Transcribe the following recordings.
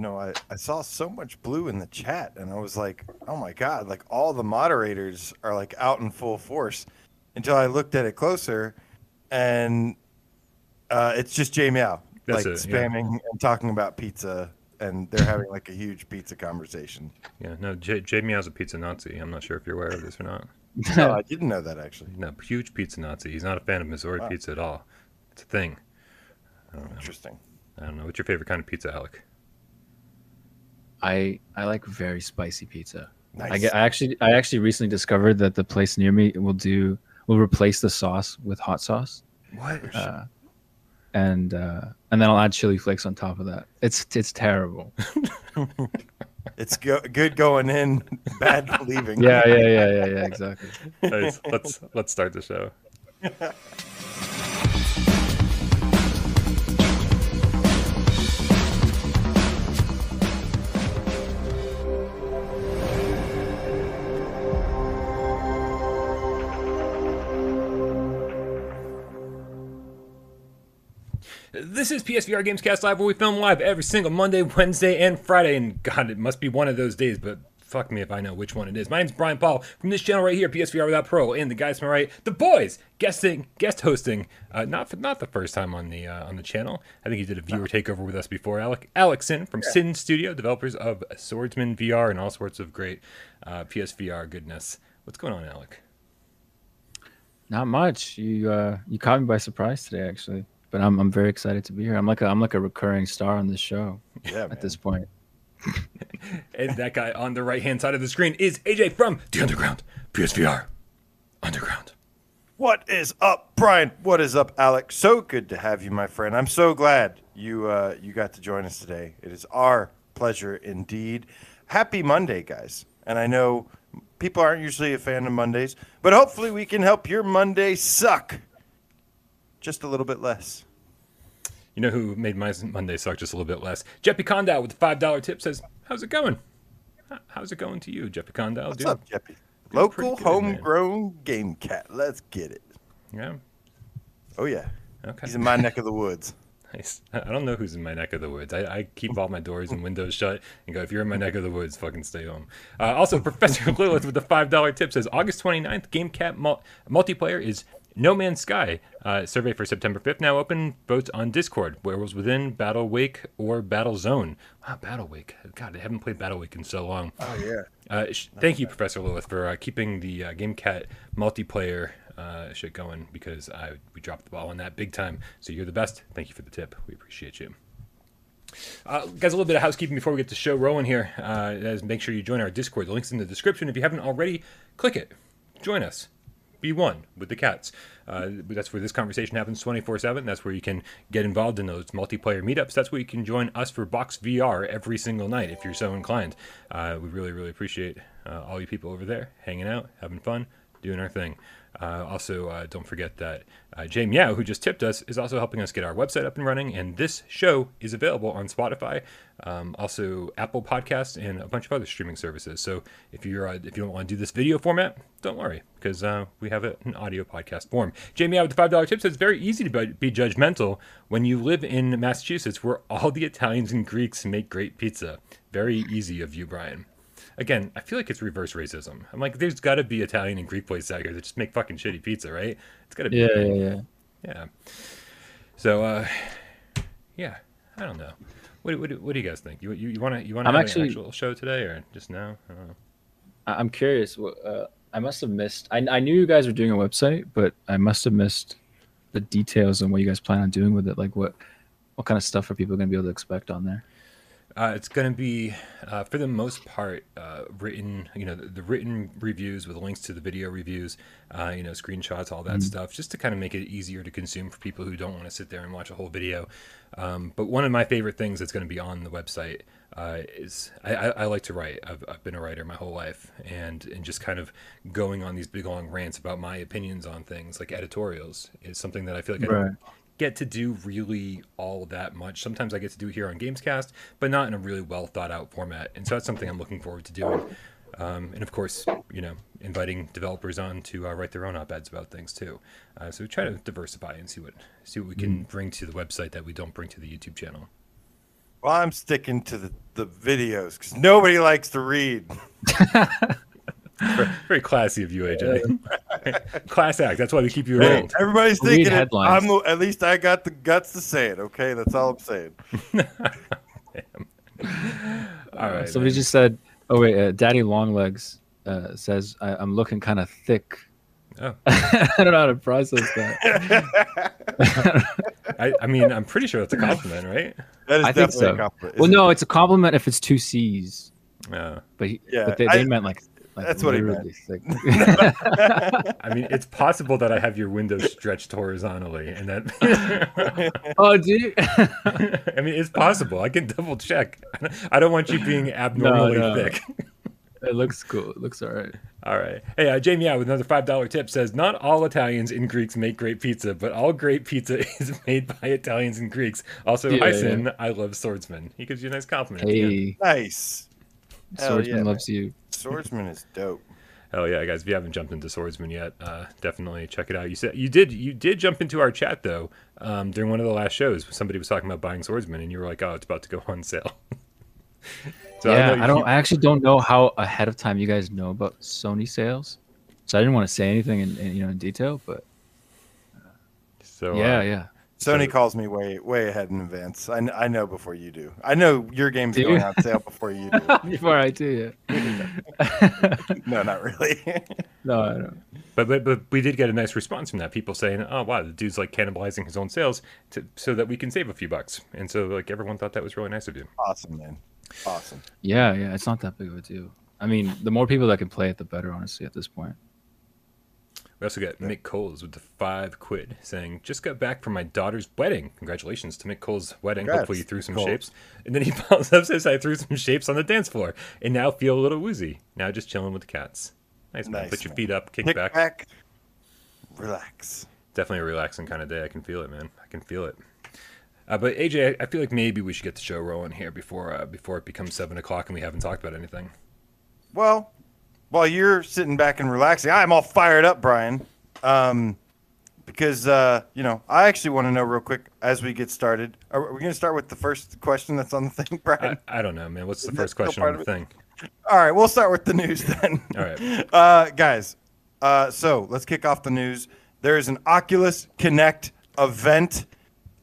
You know, I, I saw so much blue in the chat and I was like, oh my God, like all the moderators are like out in full force until I looked at it closer and uh, it's just Jay Meow, That's like it, yeah. spamming and talking about pizza and they're having like a huge pizza conversation. Yeah, no, J- Jay Meow's a pizza Nazi. I'm not sure if you're aware of this or not. No, I didn't know that actually. No, huge pizza Nazi. He's not a fan of Missouri Wow. pizza at all. It's a thing. I. Interesting. I don't know. What's your favorite kind of pizza, Alek? I I like very spicy pizza. Nice. I get I actually I actually recently discovered that the place near me will do will replace the sauce with hot sauce. What? Uh, and uh, and then I'll add chili flakes on top of that. It's it's terrible. It's go- good going in, bad leaving. Yeah, yeah, yeah, yeah, yeah, exactly. Nice. let's let's start the show. This is PSVR Gamescast Live, where we film live every single Monday, Wednesday, and Friday. And God, it must be one of those days, but fuck me if I know which one it is. My name's Brian Paul from this channel right here, PSVR Without Parole, and the guys from my right, the boys, guesting, guest hosting. Uh, not for, not the first time on the uh, on the channel. I think he did a viewer takeover with us before. Alek Alex Sinn from Sinn Studio, developers of Swordsman VR and all sorts of great uh, PSVR goodness. What's going on, Alek? Not much. You uh, you caught me by surprise today, actually. But I'm I'm very excited to be here. I'm like a, I'm like a recurring star on this show Yeah, at man. this point. And that guy on the right hand side of the screen is AJ from the Underground PSVR Underground. What is up, Brian? What is up, Alex? So good to have you, my friend. I'm so glad you uh, you got to join us today. It is our pleasure indeed. Happy Monday, guys. And I know people aren't usually a fan of Mondays, but hopefully we can help your Monday suck just a little bit less. You know who made my Monday suck just a little bit less? Jeppy Condow with the five dollar tip says, "How's it going? How's it going to you, Jeppy Condow? What's dude? up, Jeppy? Local, good, man. homegrown game cat. Let's get it. Yeah. Oh yeah, Okay. he's in my neck of the woods. Nice. I I don't know who's in my neck of the woods. I, I keep all my doors and windows shut and go, if you're in my neck of the woods, fucking stay home. Uh, also, Professor Lilith with the $5 tip says August 29th, GameCat mul- multiplayer is No Man's Sky. Uh, survey for September 5th now open. Votes on Discord. Werewolves Within, Battle Wake, or Battle Zone. Wow, Battle Wake. God, I haven't played Battle Wake in so long. Oh yeah. Uh, sh- thank you, Professor Lilith, for uh, keeping the uh, GameCat multiplayer uh, shit going because I we dropped the ball on that big time. So you're the best. Thank you for the tip. We appreciate you. Uh, guys, a little bit of housekeeping before we get the show rolling here. Uh, make sure you join our Discord. The link's in the description. If you haven't already, click it. Join us. Be one with the cats. Uh, that's where this conversation happens 24 7. That's where you can get involved in those multiplayer meetups. That's where you can join us for Box VR every single night if you're so inclined. Uh, we really, really appreciate uh, all you people over there hanging out, having fun, doing our thing. Uh, also, uh, don't forget that uh, Jay Meow, who just tipped us, is also helping us get our website up and running. And this show is available on Spotify, um, also Apple Podcasts, and a bunch of other streaming services. So if you're uh, if you don't want to do this video format, don't worry because uh, we have in audio podcast form. Jay Meow with the five dollar tip says it's very easy to be judgmental when you live in Massachusetts, where all the Italians and Greeks make great pizza. Very easy of you, Brian. Again, I feel like it's reverse racism. I'm like, there's got to be Italian and Greek places out here that just make fucking shitty pizza, right? It's got to be. Yeah, yeah, yeah. Yeah. So, uh, yeah, I don't know. What, what, what do you guys think? You you, you want to you want to I'm have actually- an actual show today or just now? I don't know. I- I'm curious. Uh, I must have missed. I, I knew you guys were doing a website, but I must have missed the details on what you guys plan on doing with it. Like what what kind of stuff are people going to be able to expect on there? Uh, it's going to be, uh, for the most part, uh, written. You know, the, the written reviews with links to the video reviews. Uh, you know, screenshots, all that stuff, just to kind of make it easier to consume for people who don't want to sit there and watch a whole video. Um, but one of my favorite things that's going to be on the website uh, is I, I, I like to write. I've, I've been a writer my whole life, and and just kind of going on these big long rants about my opinions on things like editorials is something that I feel like I Right. don't get to do really all that much. Sometimes I get to do it here on Gamescast, but not in a really well thought out format. And so that's something I'm looking forward to doing. Um, and of course, you know, inviting developers on to uh, write their own op eds about things too. Uh, so we try to diversify and see what see what we can bring to the website that we don't bring to the YouTube channel. Well, I'm sticking to the, the videos because nobody likes to read. Very, very classy of you, AJ. Class act. That's why we keep you Hey, around. everybody's Read thinking it. headlines. I'm at least I got the guts to say it. Okay, that's all I'm saying. All right. Somebody man. just said, "Oh wait, uh, Daddy Longlegs uh, says I, I'm looking kind of thick." Oh. I don't know how to process that. I, I mean, I'm pretty sure that's a compliment, right? That is I think definitely so. a compliment. well, it- no, it's a compliment if it's two C's, Uh, but he, Yeah, but they, they I- meant like, like that's what he meant. literally. I mean, it's possible that I have your window stretched horizontally, and that. oh, dude. I mean, it's possible. I can double check. I don't want you being abnormally no. thick. it looks cool. It looks all right. All right. Hey, uh, Jay Meow with another five dollar tip says, "Not all Italians and Greeks make great pizza, but all great pizza is made by Italians and Greeks." Also, Yeah, hi yeah. I love swordsman. He gives you a nice compliment. at the. Hey, nice. Hell Swordsman yeah, loves you. Swordsman is dope. Hell yeah, guys! If you haven't jumped into Swordsman yet, uh, definitely check it out. You said you did. You did jump into our chat though um, during one of the last shows. Somebody was talking about buying Swordsman, and you were like, "Oh, it's about to go on sale." so yeah, know I don't. you- I actually don't know how ahead of time you guys know about Sony sales, so I didn't want to say anything in, in you know in detail. But so yeah, uh, yeah. Sony So- calls me way way ahead in advance. I, I know before you do. I know your game's Do going you? on sale before you do. Before I do, yeah. no, not really. no, I don't. But, but but we did get a nice response from that. People saying, "Oh wow, the dude's like cannibalizing his own sales to, so that we can save a few bucks." And so like everyone thought that was really nice of you. awesome, man. Awesome. Yeah, yeah. It's not that big of a deal. I mean, the more people that can play it, the better. Honestly, at this point. We also got Mick Coles with the five quid saying, "Just got back from my daughter's wedding. Congratulations to Mick Cole's wedding. Congrats, Hopefully you threw some Cole. shapes." And then he follows up says, "I threw some shapes on the dance floor and now feel a little woozy. Now just chilling with the cats. Nice man. Nice, Put your man. feet up, kick, Kick back. back. Relax. Definitely a relaxing kind of day. I can feel it, man. I can feel it." Uh, but AJ, I I feel like maybe we should get the show rolling here before uh, before it becomes seven o'clock and we haven't talked about anything. Well, while you're sitting back and relaxing, I'm all fired up, Brian. Um, because uh, you know, I actually want to know real quick as we get started. Are we going to start with the first question that's on the thing, Brian? I, I don't know, man. What's the Isn't first question on the thing? All right, we'll start with the news then. All right. uh, guys. Uh, so let's kick off the news. There is an Oculus Connect event,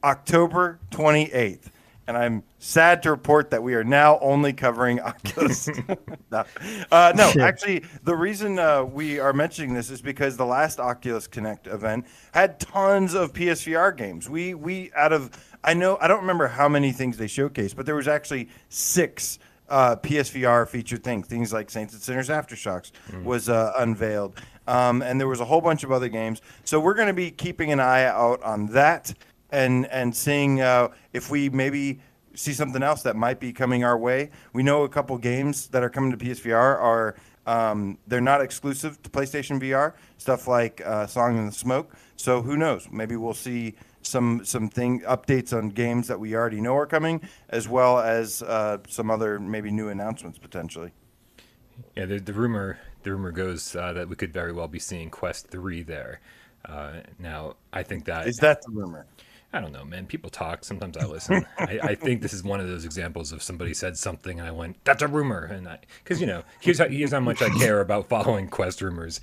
October 28th, and I'm sad to report that we are now only covering Oculus. no, uh, no actually, the reason uh, we are mentioning this is because the last Oculus Connect event had tons of PSVR games. We we out of I know I don't remember how many things they showcased, but there was actually six uh, PSVR featured things. Things like Saints and Sinners Aftershocks was uh, unveiled, um, and there was a whole bunch of other games. So we're going to be keeping an eye out on that and and seeing uh, if we maybe see something else that might be coming our way. We know a couple games that are coming to PSVR are um, they're not exclusive to PlayStation VR. Stuff like uh, Song in the Smoke. So who knows? Maybe we'll see some some thing updates on games that we already know are coming, as well as uh, some other maybe new announcements potentially. Yeah, the, the rumor the rumor goes uh, that we could very well be seeing Quest three there. Uh, now, I think that Is that the rumor? I don't know, man. People talk. Sometimes I listen. I, I think this is one of those examples of somebody said something and I went, "That's a rumor," and I because you know here's how here's how much I care about following Quest rumors.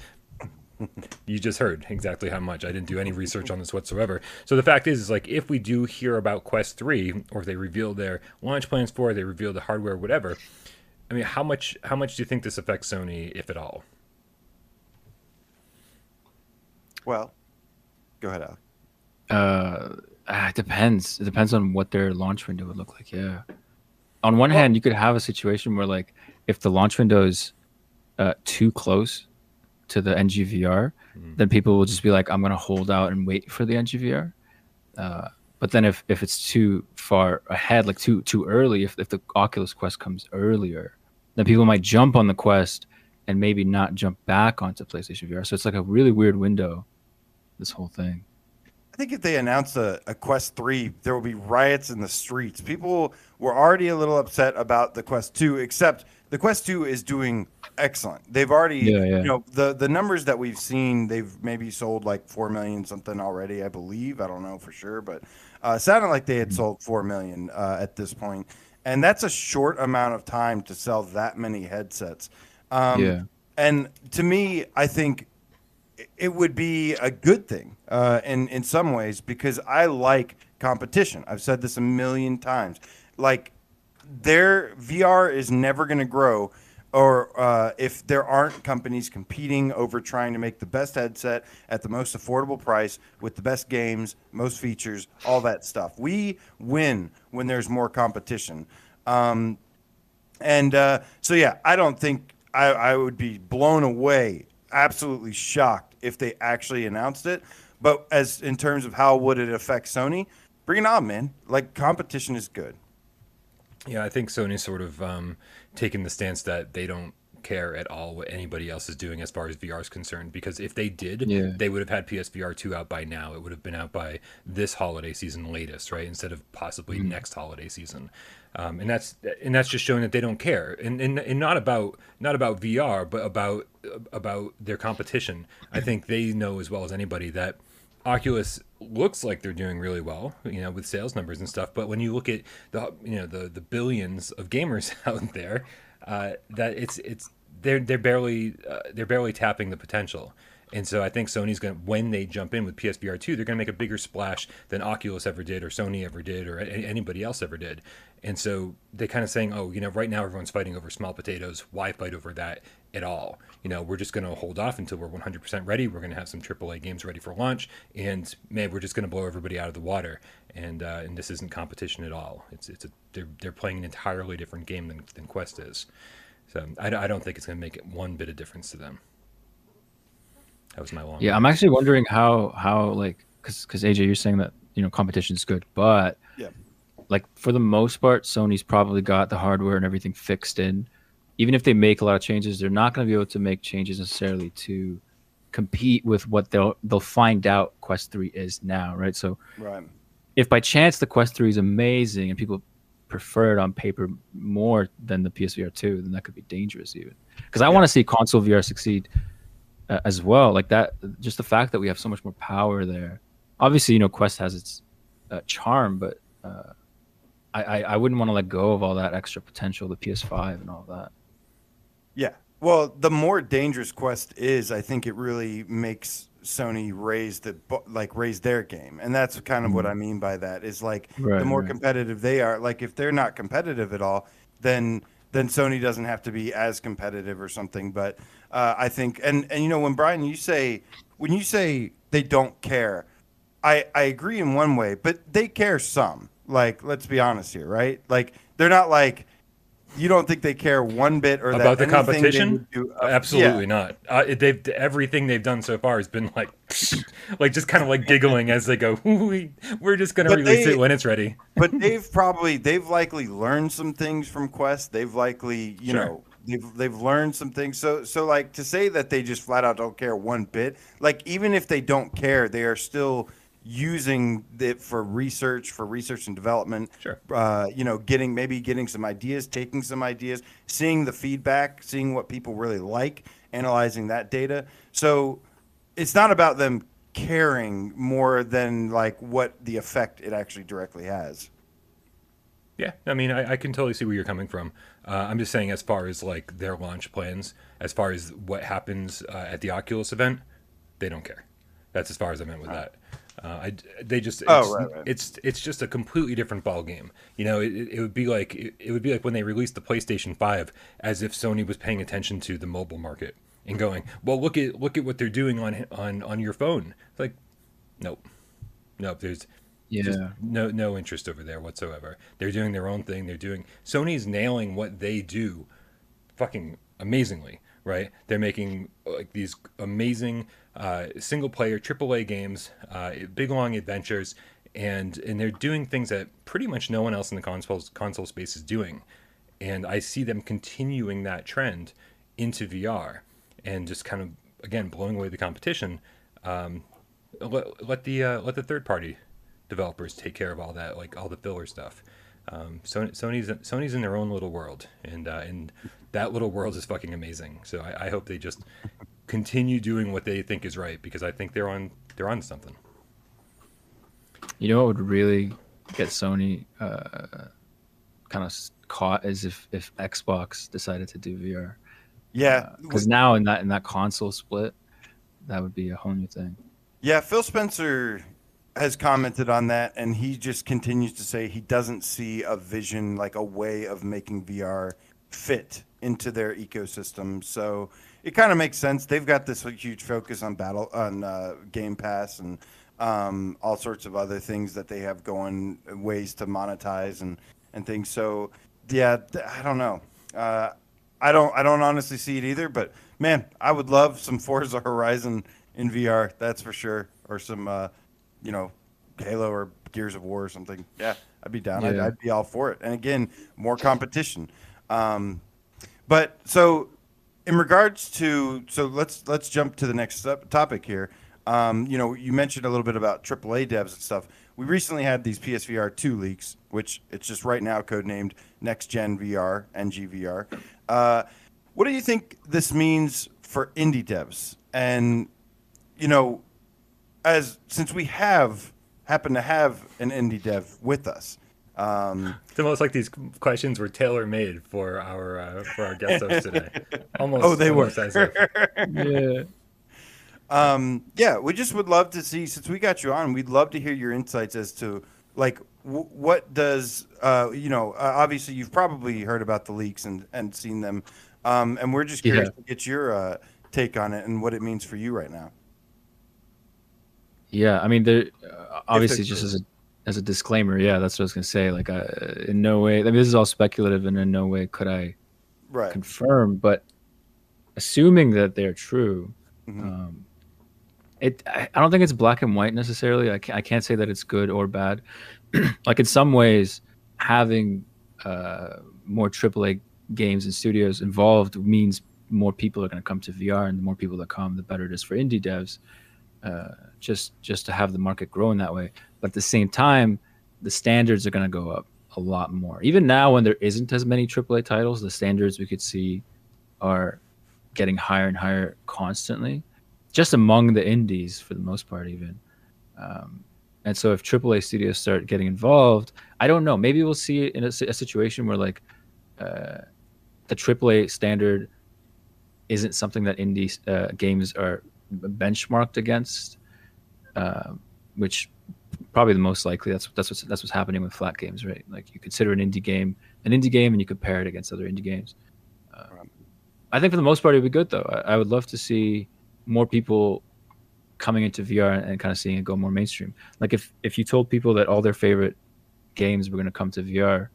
You just heard exactly how much. I didn't do any research on this whatsoever. So the fact is, is like if we do hear about Quest three, or if they reveal their launch plans for, it, they reveal the hardware, whatever. I mean, how much how much do you think this affects Sony, if at all? Well, go ahead, Alex. Uh, ah, it depends. It depends on what their launch window would look like. Yeah. On one hand, you could have a situation where, like, if the launch window is uh, too close to the NGVR, then people will just be like, "I'm gonna hold out and wait for the NGVR." Uh, but then if, if it's too far ahead, like too too early, if, if the Oculus Quest comes earlier, then people might jump on the Quest and maybe not jump back onto PlayStation VR. So it's like a really weird window. This whole thing. I think if they announce a, a Quest 3, there will be riots in the streets. People were already a little upset about the Quest 2, except the Quest 2 is doing excellent. They've already, Yeah, yeah. you know, the the numbers that we've seen, they've maybe sold like four million something already, I believe. I don't know for sure, but uh, sounded like they had sold four million uh, at this point, and that's a short amount of time to sell that many headsets. Um, Yeah. and to me, I think it would be a good thing uh, in in some ways because I like competition. I've said this a million times. Like their VR is never going to grow, or uh, if there aren't companies competing over trying to make the best headset at the most affordable price with the best games, most features, all that stuff. We win when there's more competition. Um, and uh, so, yeah, I don't think I, I would be blown away, absolutely shocked if they actually announced it. But as in terms of how would it affect Sony, bring it on, man. Like competition is good. Yeah, I think Sony's sort of um, the stance that they don't care at all what anybody else is doing as far as VR is concerned. Because if they did, Yeah. they would have had PSVR 2 out by now. It would have been out by this holiday season latest, right? Instead of possibly next holiday season. Um, and that's and that's just showing that they don't care, and, and and not about not about VR, but about about their competition. I think they know as well as anybody that Oculus looks like they're doing really well, you know, with sales numbers and stuff. But when you look at the you know the the billions of gamers out there, uh, that it's it's they're they're barely uh, they're barely tapping the potential. And so I think Sony's going to when they jump in with PSVR 2, they're going to make a bigger splash than Oculus ever did or Sony ever did or anybody else ever did. And so they're kind of saying, "Oh, you know, right now everyone's fighting over small potatoes. Why fight over that at all? You know, we're just going to hold off until we're 100% ready. We're going to have some AAA games ready for launch, and man, we're just going to blow everybody out of the water. And uh, and this isn't competition at all. It's it's a they're they're playing an entirely different game than, than Quest is. So I, I don't think it's going to make it one bit of difference to them. That was my long. Yeah, I'm actually wondering how how like because because AJ, you're saying that you know competition is good, but Yeah. like for the most part, Sony's probably got the hardware and everything fixed in. Even if they make a lot of changes, they're not going to be able to make changes necessarily to compete with what they'll they'll find out Quest Three is now, right? So Right. if by chance the Quest Three is amazing and people prefer it on paper more than the PSVR two, then that could be dangerous even. Because I want to see console VR succeed uh, as well. Like that, just the fact that we have so much more power there. Obviously, you know, Quest has its uh, charm, but uh, I, I I wouldn't want to let go of all that extra potential, the PS5 and all that. Yeah. Well, the more dangerous Quest is, I think it really makes Sony raised the like raise their game, and that's kind of what I mean by that. Is like the more right. competitive they are. Like if they're not competitive at all, then then Sony doesn't have to be as competitive or something. But uh, I think, and and you know, when Brian, you say when you say they don't care, I I agree in one way, but they care some. Like let's be honest here, right? Like they're not like. You don't think they care one bit or that about the competition do- uh, absolutely yeah. not uh, they've everything they've done so far has been like like just kind of like giggling as they go we, we're just going to But release they- it when it's ready but they've probably they've likely learned some things from Quest. They've likely you Sure. know they've they've learned some things. So so like to say that they just flat out don't care one bit. Like even if they don't care, they are still using it for research for research and development. Sure. uh, you know getting maybe getting some ideas taking some ideas seeing the feedback seeing what people really like analyzing that data. So it's not about them caring more than like what the effect it actually directly has. Yeah i mean i, I can totally see where you're coming from. Uh, i'm just saying as far as like their launch plans as far as what happens uh, at the oculus event they don't care. That's as far as i meant with that uh, I, they just it's, Oh, right, right. it's it's just a completely different ball game. You know, it, it would be like it, it would be like when they released the PlayStation Five, as if Sony was paying attention to the mobile market and going, "Well, look at look at what they're doing on on on your phone." It's like, nope, nope. There's Yeah, just no no interest over there whatsoever. They're doing their own thing. They're doing Sony's nailing what they do, fucking amazingly. Right? They're making like these amazing uh, single player AAA games, uh, big long adventures, and and they're doing things that pretty much no one else in the console console space is doing. And I see them continuing that trend into VR and just kind of again blowing away the competition. Um, let, let the uh, let the third party developers take care of all that, like all the filler stuff. um, Sony, Sony's Sony's in their own little world, and uh, and that little world is fucking amazing. So I, I hope they just continue doing what they think is right because I think they're on they're on something. You know what would really get Sony uh, kind of caught is if if Xbox decided to do VR. Yeah, because now in that in that console split, that would be a whole new thing. Yeah, Phil Spencer has commented on that, and he just continues to say he doesn't see a vision like a way of making VR fit into their ecosystem. So it kind of makes sense. They've got this huge focus on battle on uh, Game Pass and um, all sorts of other things that they have going, ways to monetize and and things. So yeah, I don't know. Uh, I don't I don't honestly see it either. But man, I would love some Forza Horizon in VR. That's for sure. Or some, uh, you know, Halo or Gears of War or something. Yeah, I'd be down. Yeah. I'd, I'd, be all for it. And again, more competition. Um, but so, in regards to so let's let's jump to the next topic here. Um, you know, you mentioned a little bit about AAA devs and stuff. We recently had these PSVR two leaks, which it's just right now codenamed Next Gen VR NGVR. Uh, what do you think this means for indie devs? And you know, as since we have happen to have an indie dev with us. Um, it's almost like these questions were tailor made for our uh, for our guest host today. Almost. Oh, they almost were. yeah. Um, yeah, we just would love to see since we got you on. We'd love to hear your insights as to like w- what does uh, you know. Uh, obviously, you've probably heard about the leaks and and seen them, um, and we're just curious yeah. to get your uh, take on it and what it means for you right now. Yeah, I mean, there uh, obviously just as a as a disclaimer, yeah, that's what I was gonna say. Like, uh, in no way, I mean, this is all speculative, and in no way could I right. confirm. But assuming that they're true, mm-hmm. um, it I, I, don't think it's black and white necessarily. I can't, I can't say that it's good or bad. like in some ways, having uh, more AAA games and studios involved means more people are going to come to VR, and the more people that come, the better it is for indie devs. Uh, just just to have the market grow in that way. But at the same time, the standards are going to go up a lot more. Even now, when there isn't as many AAA titles, the standards we could see are getting higher and higher constantly, just among the indies for the most part, even. Um, and so, if AAA studios start getting involved, I don't know. Maybe we'll see in a, a situation where like uh, the AAA standard isn't something that indie uh, games are benchmarked against uh, which probably the most likely that's that's what's that's what's happening with flat games, right? Like you consider an indie game an indie game and you compare it against other indie games. Uh, I think for the most part it would be good though. I, I, would love to see more people coming into VR and, and kind of seeing it go more mainstream. Like if if you told people that all their favorite games were going to come to VR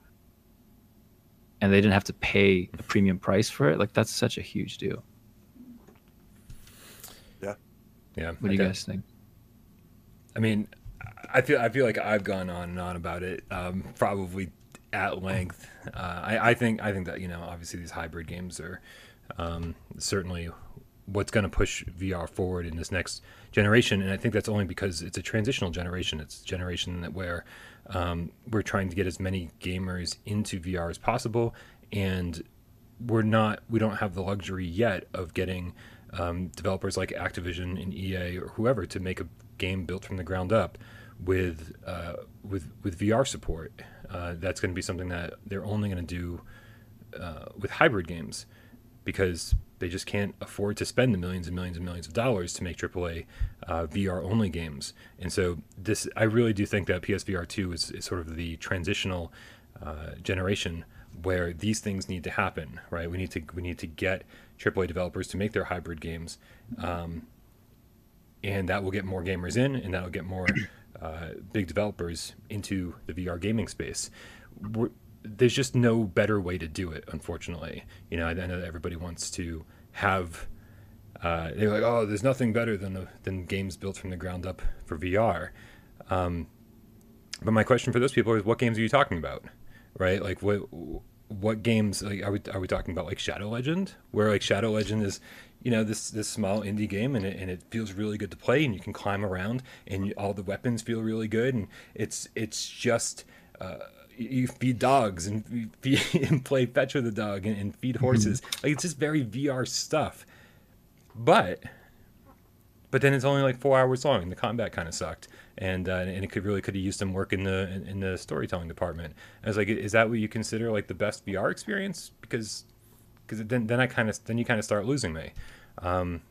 and they didn't have to pay a premium price for it, like that's such a huge deal. Yeah. Yeah. What do you guys think? I mean, I feel I feel like I've gone on and on about it, um, probably at length. Uh, I, I, think I think that you know obviously these hybrid games are um, certainly what's going to push VR forward in this next generation, and I think that's only because it's a transitional generation. It's a generation that where um, we're trying to get as many gamers into VR as possible, and we're not we don't have the luxury yet of getting um, developers like Activision and EA or whoever to make a game built from the ground up with uh, with with VR support. Uh, that's going to be something that they're only going to do uh, with hybrid games because they just can't afford to spend the millions and millions and millions of dollars to make AAA uh, VR only games. And so this, I really do think that PSVR two is, is sort of the transitional uh, generation where these things need to happen. Right? We need to we need to get AAA developers to make their hybrid games. Um, and that will get more gamers in, and that will get more uh, big developers into the VR gaming space. We're, there's just no better way to do it, unfortunately. You know, I, know that everybody wants to have. Uh, they're like, oh, there's nothing better than a, than games built from the ground up for VR. Um, but my question for those people is, what games are you talking about, right? Like, what what games like, are we are we talking about? Like Shadow Legend, where like Shadow Legend is you know this this small indie game and it, and it feels really good to play and you can climb around and all the weapons feel really good and it's it's just uh, you feed dogs and feed, and play fetch with the dog and, and feed horses. like it's just very VR stuff. But but then it's only like four hours long, and the combat kind of sucked, and uh, and it could really could have used some work in the in, in the storytelling department. I was like, is that what you consider like the best VR experience? Because because then then I kind of then you kind of start losing me. Um,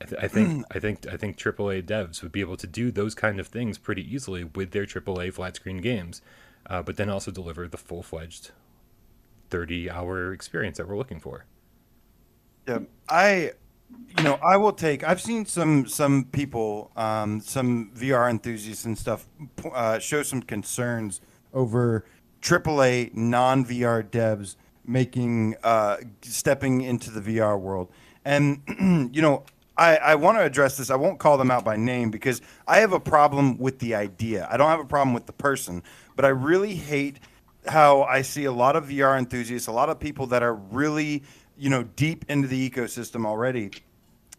I, th- I think I think I think AAA devs would be able to do those kind of things pretty easily with their AAA flat screen games, uh, but then also deliver the full fledged thirty hour experience that we're looking for. Yeah, I, you know, I will take. I've seen some some people, um, some VR enthusiasts and stuff, uh, show some concerns over AAA non VR devs making uh, stepping into the VR world, and you know. I, I want to address this. I won't call them out by name because I have a problem with the idea. I don't have a problem with the person, but I really hate how I see a lot of VR enthusiasts, a lot of people that are really, you know, deep into the ecosystem already,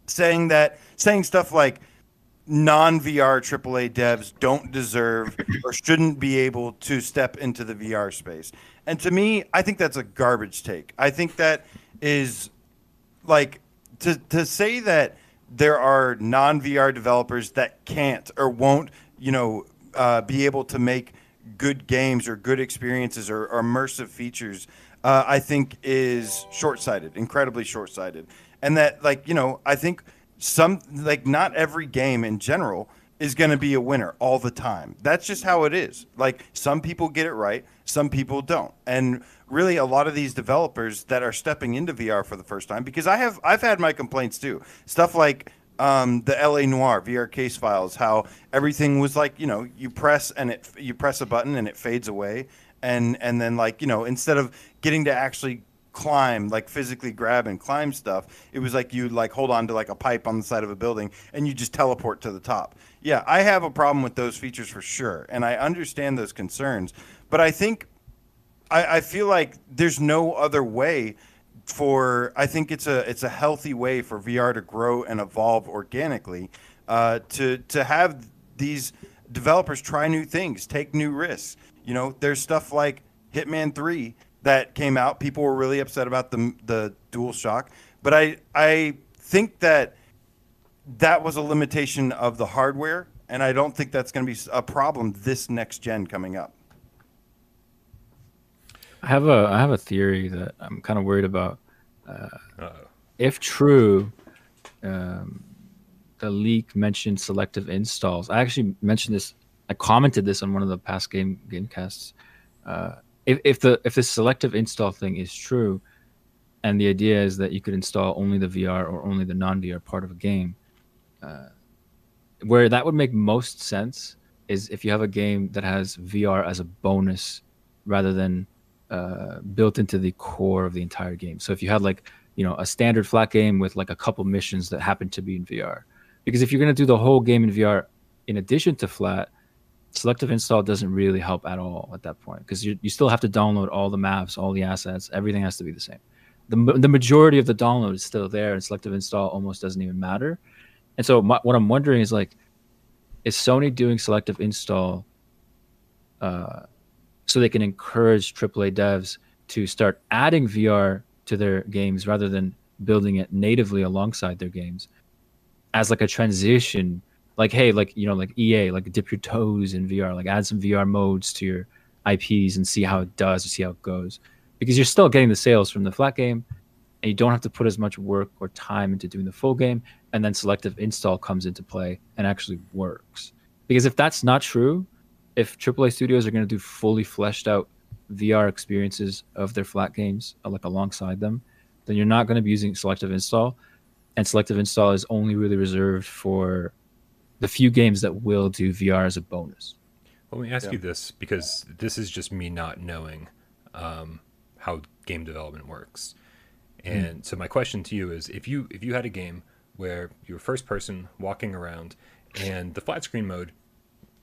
saying that, saying stuff like non VR AAA devs don't deserve or shouldn't be able to step into the VR space. And to me, I think that's a garbage take. I think that is like to to say that there are non VR developers that can't or won't, you know, uh, be able to make good games or good experiences or, or immersive features, uh, I think is short sighted, incredibly short sighted. And that, like, you know, I think some, like, not every game in general is going to be a winner all the time. That's just how it is. Like, some people get it right, some people don't. And really, a lot of these developers that are stepping into VR for the first time, because I have, I've had my complaints too. Stuff like, um, the LA Noire VR case files, how everything was like, you know, you press and it, you press a button and it fades away, and and then like, you know, instead of getting to actually climb, like physically grab and climb stuff, it was like you like hold on to like a pipe on the side of a building and you just teleport to the top. Yeah, I have a problem with those features for sure, and I understand those concerns, but I think I, I feel like there's no other way for I think it's a it's a healthy way for VR to grow and evolve organically uh, to to have these developers try new things, take new risks. You know, there's stuff like Hitman Three that came out. People were really upset about the the Dual Shock, but I I think that that was a limitation of the hardware, and I don't think that's going to be a problem this next gen coming up. I have a I have a theory that I'm kind of worried about. Uh-oh. If true, um, the leak mentioned selective installs. I actually mentioned this. I commented this on one of the past game gamecasts. Uh, if if the if this selective install thing is true, and the idea is that you could install only the VR or only the non VR part of a game, uh, where that would make most sense is if you have a game that has VR as a bonus rather than uh, built into the core of the entire game. So if you had like you know a standard flat game with like a couple missions that happen to be in VR, because if you're gonna do the whole game in VR in addition to flat, selective install doesn't really help at all at that point because you you still have to download all the maps, all the assets, everything has to be the same. The, the majority of the download is still there, and selective install almost doesn't even matter. And so my, what I'm wondering is like, is Sony doing selective install? Uh, so they can encourage AAA devs to start adding VR to their games rather than building it natively alongside their games as like a transition like hey like you know like ea like dip your toes in vr like add some vr modes to your ips and see how it does or see how it goes because you're still getting the sales from the flat game and you don't have to put as much work or time into doing the full game and then selective install comes into play and actually works because if that's not true if AAA studios are going to do fully fleshed out VR experiences of their flat games, uh, like alongside them, then you're not going to be using selective install. And selective install is only really reserved for the few games that will do VR as a bonus. Let me ask Yeah. you this because this is just me not knowing um, how game development works. And so my question to you is: if you if you had a game where you were first person walking around, and the flat screen mode,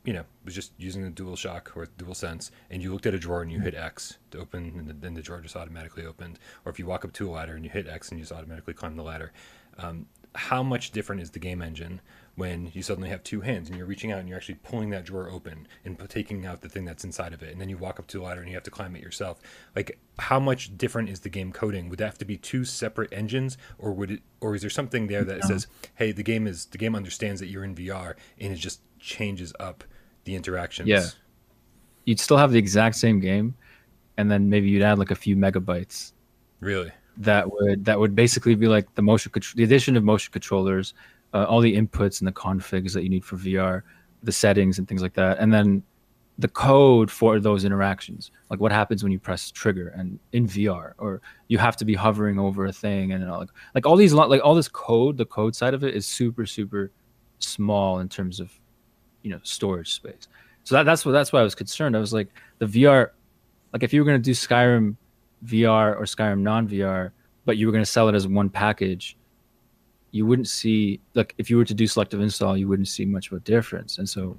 you know, was just using the Dual Shock or Dual Sense, and you looked at a drawer and you hit X to open, and then the drawer just automatically opened. Or if you walk up to a ladder and you hit X and you just automatically climb the ladder. Um, how much different is the game engine when you suddenly have two hands and you're reaching out and you're actually pulling that drawer open and taking out the thing that's inside of it, and then you walk up to the ladder and you have to climb it yourself. Like, how much different is the game coding? Would that have to be two separate engines, or would it, or is there something there that No. says, "Hey, the game is the game understands that you're in VR and it just changes up the interactions"? Yeah. You'd still have the exact same game, and then maybe you'd add like a few megabytes Really? that would that would basically be like the motion the addition of motion controllers, uh, all the inputs and the configs that you need for VR, the settings and things like that, and then the code for those interactions, like what happens when you press trigger and in VR, or you have to be hovering over a thing, and all, like like all these like all this code, the code side of it is super super small in terms of you know storage space. So that, that's what that's why I was concerned. I was like the VR, like if you were gonna do Skyrim VR or Skyrim non VR, but you were going to sell it as one package, you wouldn't see like if you were to do selective install, you wouldn't see much of a difference, and so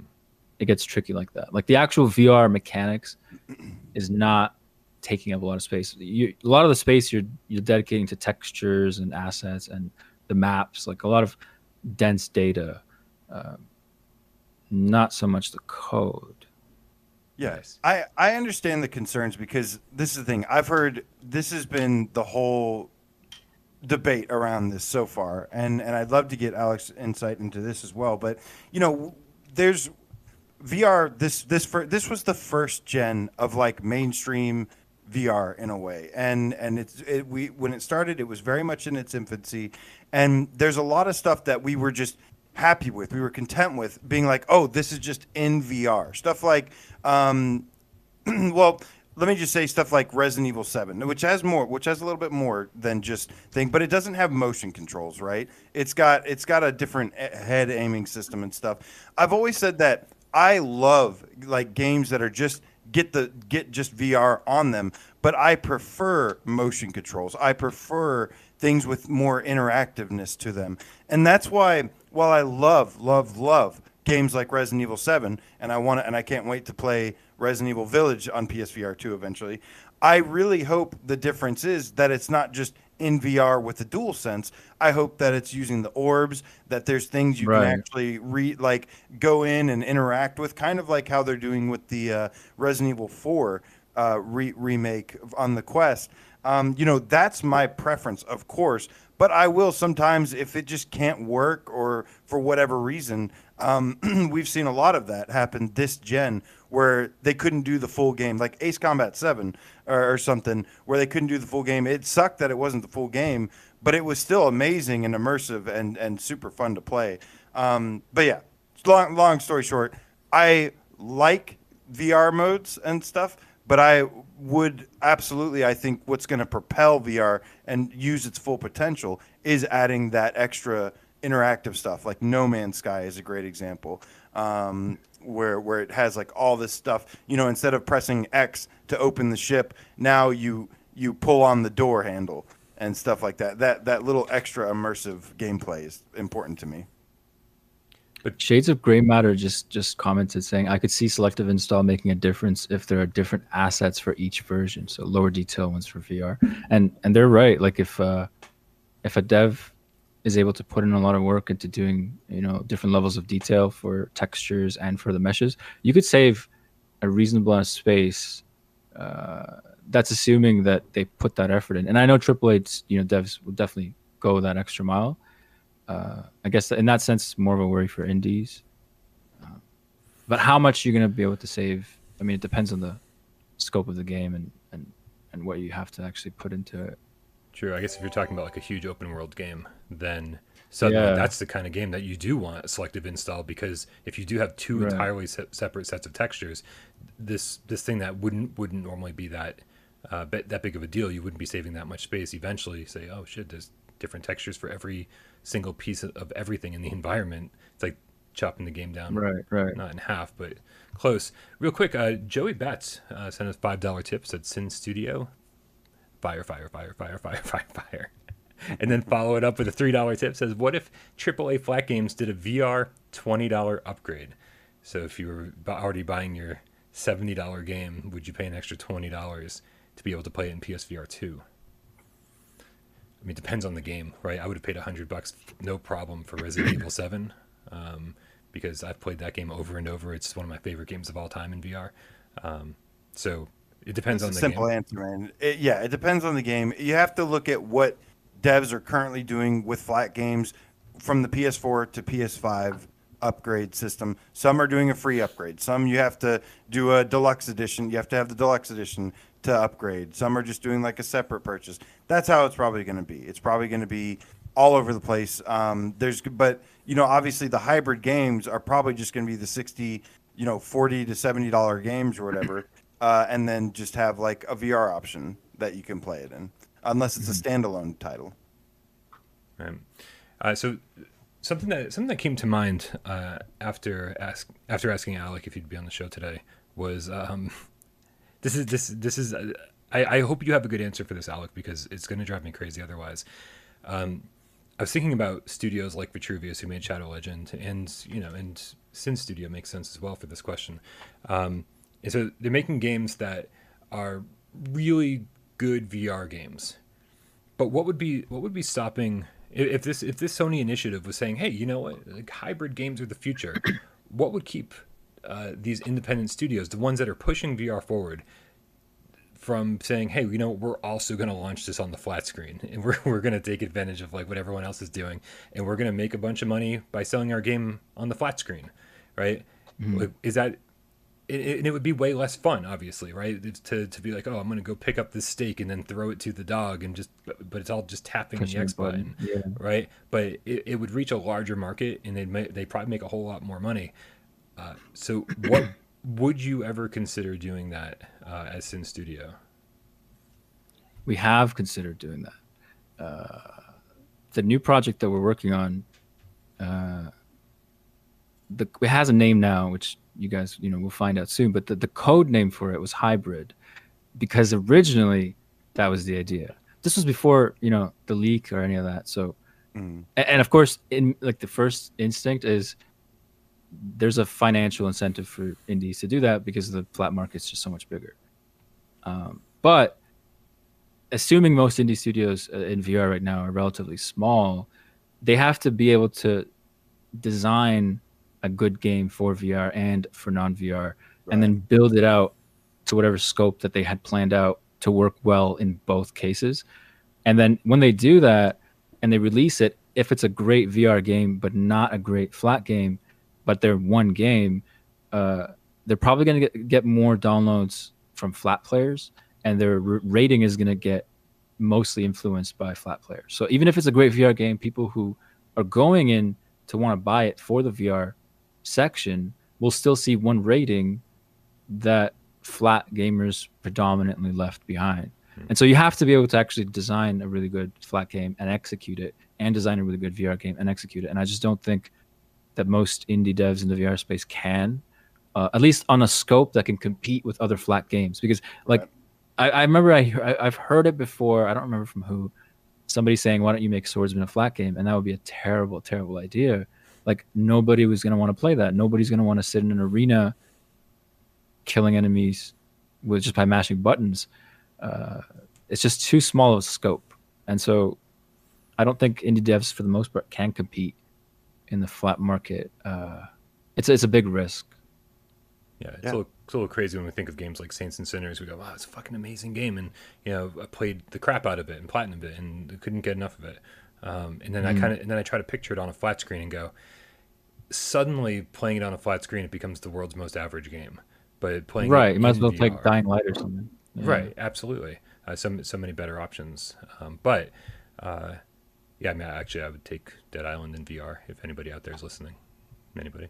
it gets tricky like that. Like the actual VR mechanics is not taking up a lot of space. You, a lot of the space you're you're dedicating to textures and assets and the maps, like a lot of dense data, um, not so much the code. Yes, I I understand the concerns because this is the thing. I've heard this has been the whole debate around this so far, and and I'd love to get Alex insight into this as well. But you know, there's VR. This this fir- this was the first gen of like mainstream VR in a way, and and it's it, we when it started, it was very much in its infancy, and there's a lot of stuff that we were just happy with, we were content with, being like, oh, this is just in VR. Stuff like, um, well, let me just say stuff like Resident Evil 7, which has more, which has a little bit more than just thing, but it doesn't have motion controls, right? It's got it's got a different eh, head aiming system and stuff. I've always said that I love like games that are just get the get just VR on them, but I prefer motion controls. I prefer things with more interactiveness to them. And that's why while I love love love games like Resident Evil 7 and I want to, and I can't wait to play Resident Evil Village on PSVR 2 eventually. I really hope the difference is that it's not just in VR with the dual sense. I hope that it's using the orbs, that there's things you Right. can actually re like go in and interact with, kind of like how they're doing with the uh, Resident Evil 4 uh, re- remake on the Quest. Um, you know, that's my preference, of course. But I will sometimes, if it just can't work or for whatever reason, um, we've seen a lot of that happen this gen where they couldn't do the full game, like Ace Combat 7 or, or something, where they couldn't do the full game. It sucked that it wasn't the full game, but it was still amazing and immersive and, and super fun to play. Um, but yeah, long, long story short, I like VR modes and stuff, but I would absolutely, I think what's going to propel VR and use its full potential is adding that extra interactive stuff. Like No Man's Sky is a great example, um, where where it has like all this stuff. You know, instead of pressing X to open the ship, now you you pull on the door handle and stuff like that. That that little extra immersive gameplay is important to me. Shades of Gray Matter just just commented saying I could see selective install making a difference if there are different assets for each version, so lower detail ones for VR. And and they're right. Like if uh, if a dev is able to put in a lot of work into doing you know different levels of detail for textures and for the meshes, you could save a reasonable amount of space. Uh, that's assuming that they put that effort in. And I know AAA, you know, devs will definitely go that extra mile uh, I guess in that sense, more of a worry for indies. Uh, but how much you're going to be able to save? I mean, it depends on the scope of the game and, and, and what you have to actually put into it. True. I guess if you're talking about like a huge open world game, then suddenly Yeah. that's the kind of game that you do want a selective install because if you do have two Right. entirely se- separate sets of textures, this this thing that wouldn't wouldn't normally be that uh, that big of a deal, you wouldn't be saving that much space. Eventually, say, oh shit, there's different textures for every single piece of- everything in the environment. It's like chopping the game down Right, right. not in half, but close. Real quick, uh, Joey Betts uh, sent us five dollar tips at Sinn Studio. Fire, fire, fire, fire, fire, fire, fire. And then follow it up with a three dollar tip. Says, "What if AAA Flat Games did a VR twenty dollar upgrade? So if you were already buying your seventy dollar game, would you pay an extra twenty dollars to be able to play it in PSVR two?" I mean, it depends on the game, right? I would have paid a hundred bucks, no problem, for Resident Evil Seven, um, because I've played that game over and over. It's one of my favorite games of all time in VR. Um, so it depends It's on the simple game. answer, man. It- yeah, it depends on the game. You have to look at what devs are currently doing with flat games from the PS4 to PS5 upgrade system. Some are doing a free upgrade. Some you have to do a deluxe edition. You have to have the deluxe edition to upgrade. Some are just doing like a separate purchase. That's how it's probably going to be. It's probably going to be all over the place. Um, there's, but you know, obviously the hybrid games are probably just going to be the sixty, you know, forty to seventy dollar games or whatever, uh, and then just have like a VR option that you can play it in, unless it's a standalone title. Right. Uh, so something that something that came to mind uh, after ask after asking Alek if he'd be on the show today was um, this is this this is uh, I, I hope you have a good answer for this Alek because it's going to drive me crazy otherwise. Um, I was thinking about studios like Vitruvius who made Shadow Legend and you know and Sinn Studio makes sense as well for this question. Um, and so they're making games that are really good VR games. But what would be what would be stopping if this if this Sony initiative was saying, hey, you know what, like hybrid games are the future? what would keep uh, these independent studios, the ones that are pushing VR forward, from saying, hey, you know, we're also going to launch this on the flat screen, and we're we're going to take advantage of like what everyone else is doing, and we're going to make a bunch of money by selling our game on the flat screen, right? Like, Is that it, it, and it would be way less fun, obviously, right? It's to, to be like, oh, I'm going to go pick up this steak and then throw it to the dog, and just, but it's all just tapping Pushing the X button, button, yeah. right? But it, it would reach a larger market, and they'd make, they probably make a whole lot more money. Uh, so, what would you ever consider doing that uh, as Sinn Studio? we have considered doing that. Uh, the new project that we're working on, uh, the it has a name now, which you guys you know will find out soon. But the, the code name for it was hybrid, because originally that was the idea. This was before you know the leak or any of that. So, Mm. a- and of course, in like the first instinct is there's a financial incentive for indies to do that because the flat market's just so much bigger. Um, but assuming most indie studios uh, in VR right now are relatively small, they have to be able to design a good game for VR and for non VR, and then build it out to whatever scope that they had planned out to work well in both cases. And then when they do that and they release it, if it's a great VR game but not a great flat game, but they're one game, uh, they're probably going to get, get more downloads from flat players, and their r- rating is going to get mostly influenced by flat players. So even if it's a great VR game, people who are going in to want to buy it for the VR section will still see one rating that flat gamers predominantly left behind. And so you have to be able to actually design a really good flat game and execute it, and design a really good VR game and execute it. And I just don't think that most indie devs in the VR space can, uh, at least on a scope that can compete with other flat games. Because like Right. I, I remember I, I I've heard it before. I don't remember from who. Somebody saying, "Why don't you make Swordsman a flat game?" And that would be a terrible, terrible idea. Like nobody was gonna want to play that. Nobody's gonna want to sit in an arena, killing enemies, with just by mashing buttons. Uh, it's just too small of a scope, and so I don't think indie devs, for the most part, can compete in the flat market. Uh, it's it's a big risk. Yeah, it's, Yeah. A little, it's a little crazy when we think of games like Saints and Sinners. We go, wow, it's a fucking amazing game. And, you know, I played the crap out of it and platinumed it and couldn't get enough of it. Um, and then Mm-hmm. I kind of, and then I try to picture it on a flat screen and go, suddenly playing it on a flat screen, it becomes the world's most average game. But playing right, it you might as well take VR Dying Light or something. Yeah. Right, absolutely. Uh, so so many better options. Um, but uh, yeah, I mean, actually, I would take Dead Island in VR if anybody out there is listening. Anybody?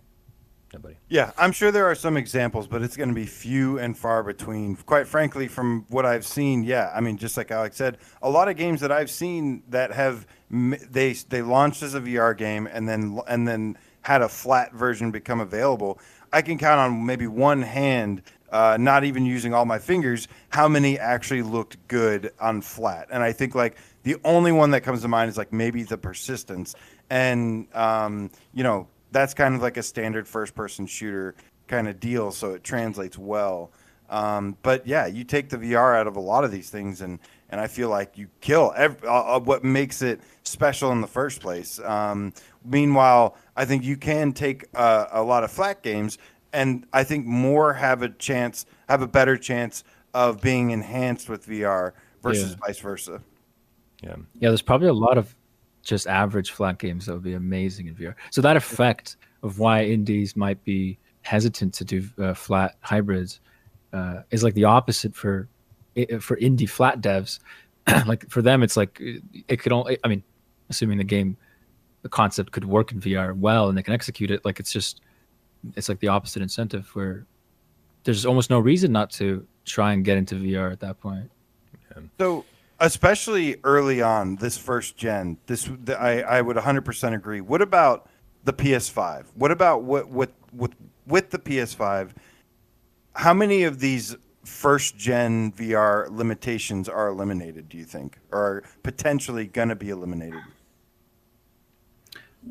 Nobody. Yeah, I'm sure there are some examples, but it's going to be few and far between. Quite frankly, from what I've seen, yeah, I mean, just like Alex said, a lot of games that I've seen that have they they launched as a VR game and then and then had a flat version become available. I can count on maybe one hand, uh, not even using all my fingers, how many actually looked good on flat. And I think like the only one that comes to mind is like maybe the persistence, and um, you know that's kind of like a standard first person shooter kind of deal so it translates well Um, but yeah, you take the VR out of a lot of these things, and and I feel like you kill every, uh, uh, what makes it special in the first place. Um, meanwhile, I think you can take uh, a lot of flat games, and I think more have a chance, have a better chance of being enhanced with VR versus Yeah. vice versa. Yeah. Yeah, there's probably a lot of just average flat games that would be amazing in VR. So that effect of why indies might be hesitant to do uh, flat hybrids uh, is like the opposite for for indie flat devs. like for them, it's like uh, it could only. I mean, assuming the game, the concept could work in VR well and they can execute it. Like it's just, it's like the opposite incentive where there's almost no reason not to try and get into VR at that point. So, especially early on, this first gen, this I I would 100% agree. What about the PS5? What about what what with with the PS5? How many of these first gen VR limitations are eliminated? Do you think, or are potentially going to be eliminated?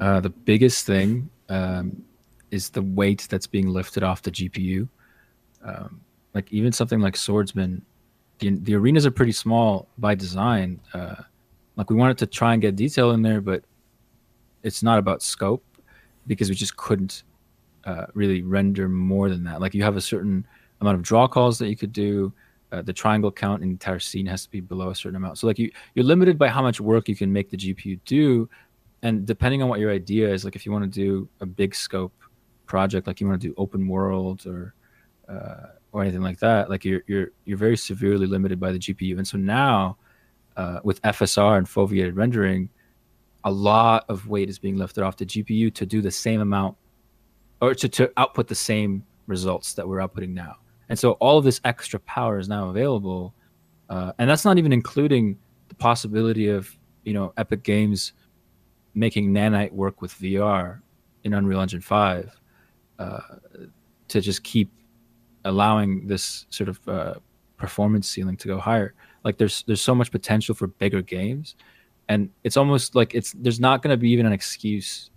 Uh, the biggest thing um, is the weight that's being lifted off the GPU. Um, like even something like Swordsman, the the arenas are pretty small by design. Uh, like we wanted to try and get detail in there, but it's not about scope because we just couldn't uh, really render more than that. Like you have a certain amount of draw calls that you could do. Uh, the triangle count in the entire scene has to be below a certain amount. So like you you're limited by how much work you can make the GPU do and depending on what your idea is like if you want to do a big scope project like you want to do open world or uh, or anything like that like you're you're you're very severely limited by the gpu and so now uh, with fsr and foveated rendering a lot of weight is being lifted off the gpu to do the same amount or to, to output the same results that we're outputting now. And so all of this extra power is now available uh, and that's not even including the possibility of you know epic games making nanite work with vr in unreal engine 5 uh, to just keep allowing this sort of uh, performance ceiling to go higher like there's there's so much potential for bigger games and it's almost like it's there's not going to be even an excuse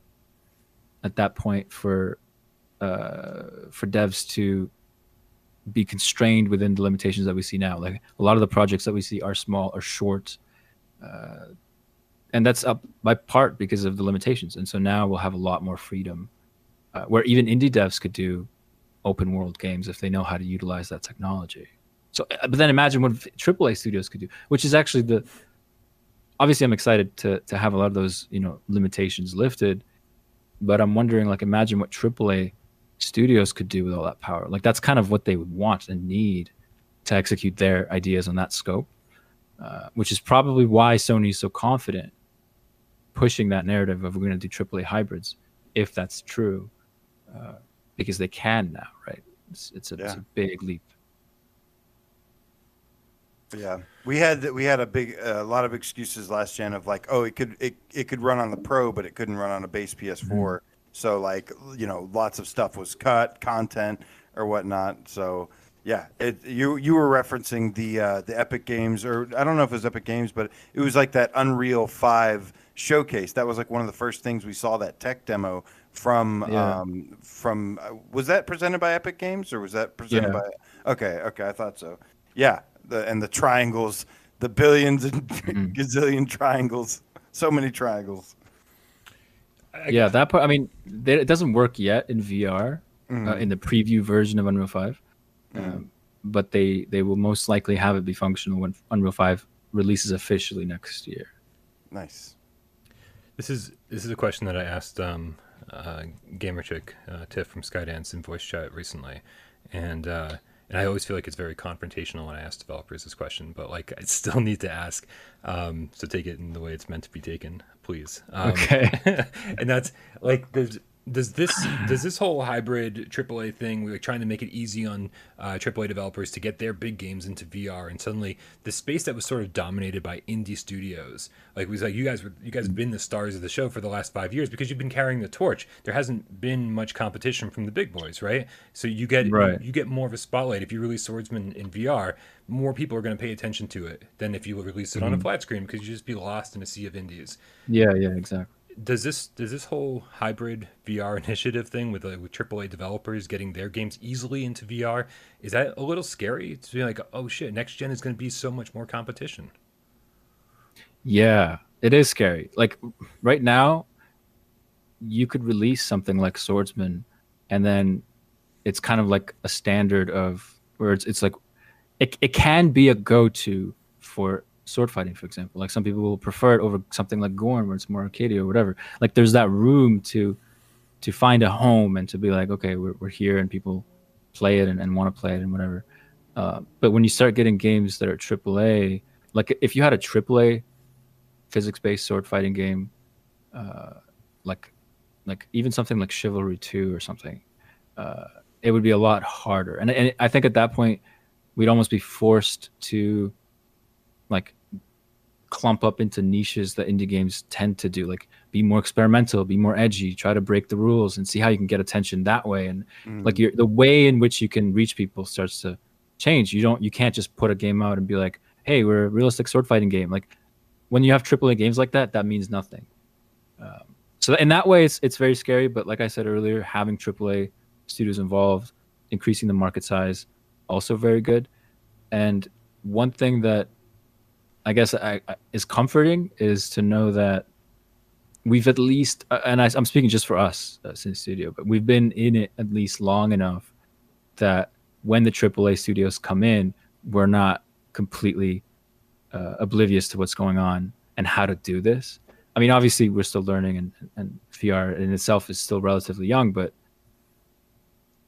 at that point for uh, for devs to be constrained within the limitations that we see now like a lot of the projects that we see are small or short uh, and that's up by part because of the limitations. And so now we'll have a lot more freedom, uh, where even indie devs could do open world games if they know how to utilize that technology. So, uh, but then imagine what AAA studios could do, which is actually the. Obviously, I'm excited to to have a lot of those you know limitations lifted, but I'm wondering like imagine what AAA studios could do with all that power. Like that's kind of what they would want and need to execute their ideas on that scope. Uh, which is probably why Sony is so confident pushing that narrative of we're going to do AAA hybrids, if that's true, uh, because they can now, right? It's, it's, a, it's a big leap. Yeah, we had we had a big a lot of excuses last gen of like, oh, it could it, it could run on the Pro, but it couldn't run on a base PS4. So like, you know, lots of stuff was cut, content or whatnot. So yeah, it you you were referencing the uh, the Epic Games, or I don't know if it was Epic Games, but it was like that Unreal Five showcase. That was like one of the first things we saw that tech demo from Yeah. um from uh, was that presented by Epic Games or was that presented Yeah. by Okay, okay, I thought so. Yeah, the and the triangles, the billions and Mhm. gazillion triangles, so many triangles. Yeah, that part. I mean, they, it doesn't work yet in VR uh, Mhm. in the preview version of Unreal 5, Mhm. um, but they they will most likely have it be functional when Unreal 5 releases officially next year. Nice. This is this is a question that I asked um, uh, Gamer Chick uh, Tiff from Skydance in voice chat recently, and uh, and I always feel like it's very confrontational when I ask developers this question, but like I still need to ask, um, so take it in the way it's meant to be taken, please. Um, Okay. and that's like does does this does this whole hybrid AAA thing, we're trying to make it easy on uh, AAA developers to get their big games into VR, and suddenly the space that was sort of dominated by indie studios, like was like you guys were you guys have been the stars of the show for the last five years because you've been carrying the torch. There hasn't been much competition from the big boys, right? So you get Right. you get more of a spotlight if you release Swordsman in VR. More people are going to pay attention to it than if you release it on a flat screen because you just be lost in a sea of indies Yeah, yeah, exactly. Does this does this whole hybrid VR initiative thing with uh, with AAA developers getting their games easily into VR is that a little scary to be like oh shit next gen is going to be so much more competition? Yeah, it is scary. Like right now, you could release something like Swordsman, and then it's kind of like a standard of where it's it's like it it can be a go to for sword fighting, for example. Like some people will prefer it over something like Gorn, where it's more arcade or whatever. Like there's that room to to find a home and to be like, okay, we're we're here and people play it and, and want to play it and whatever. Uh, but when you start getting games that are AAA, like if you had a AAA physics-based sword fighting game, uh, like like even something like Chivalry Two or something, uh, it would be a lot harder. And and I think at that point, we'd almost be forced to like clump up into niches that indie games tend to do. Like be more experimental be more edgy try to break the rules and see how you can get attention that way. And mm. like your the way in which you can reach people starts to change. You don't you can't just put a game out and be like hey we're a realistic sword fighting game. Like when you have AAA games like that that means nothing. Um, so in that way it's it's very scary. But like i said earlier having AAA studios involved increasing the market size also very good. And one thing that I guess I, I, is comforting is to know that we've at least, uh, and I, am speaking just for us, uh, Sinn Studio, but we've been in it at least long enough that when the AAA studios come in, we're not completely uh, oblivious to what's going on and how to do this. I mean, obviously, we're still learning, and, and VR in itself is still relatively young, but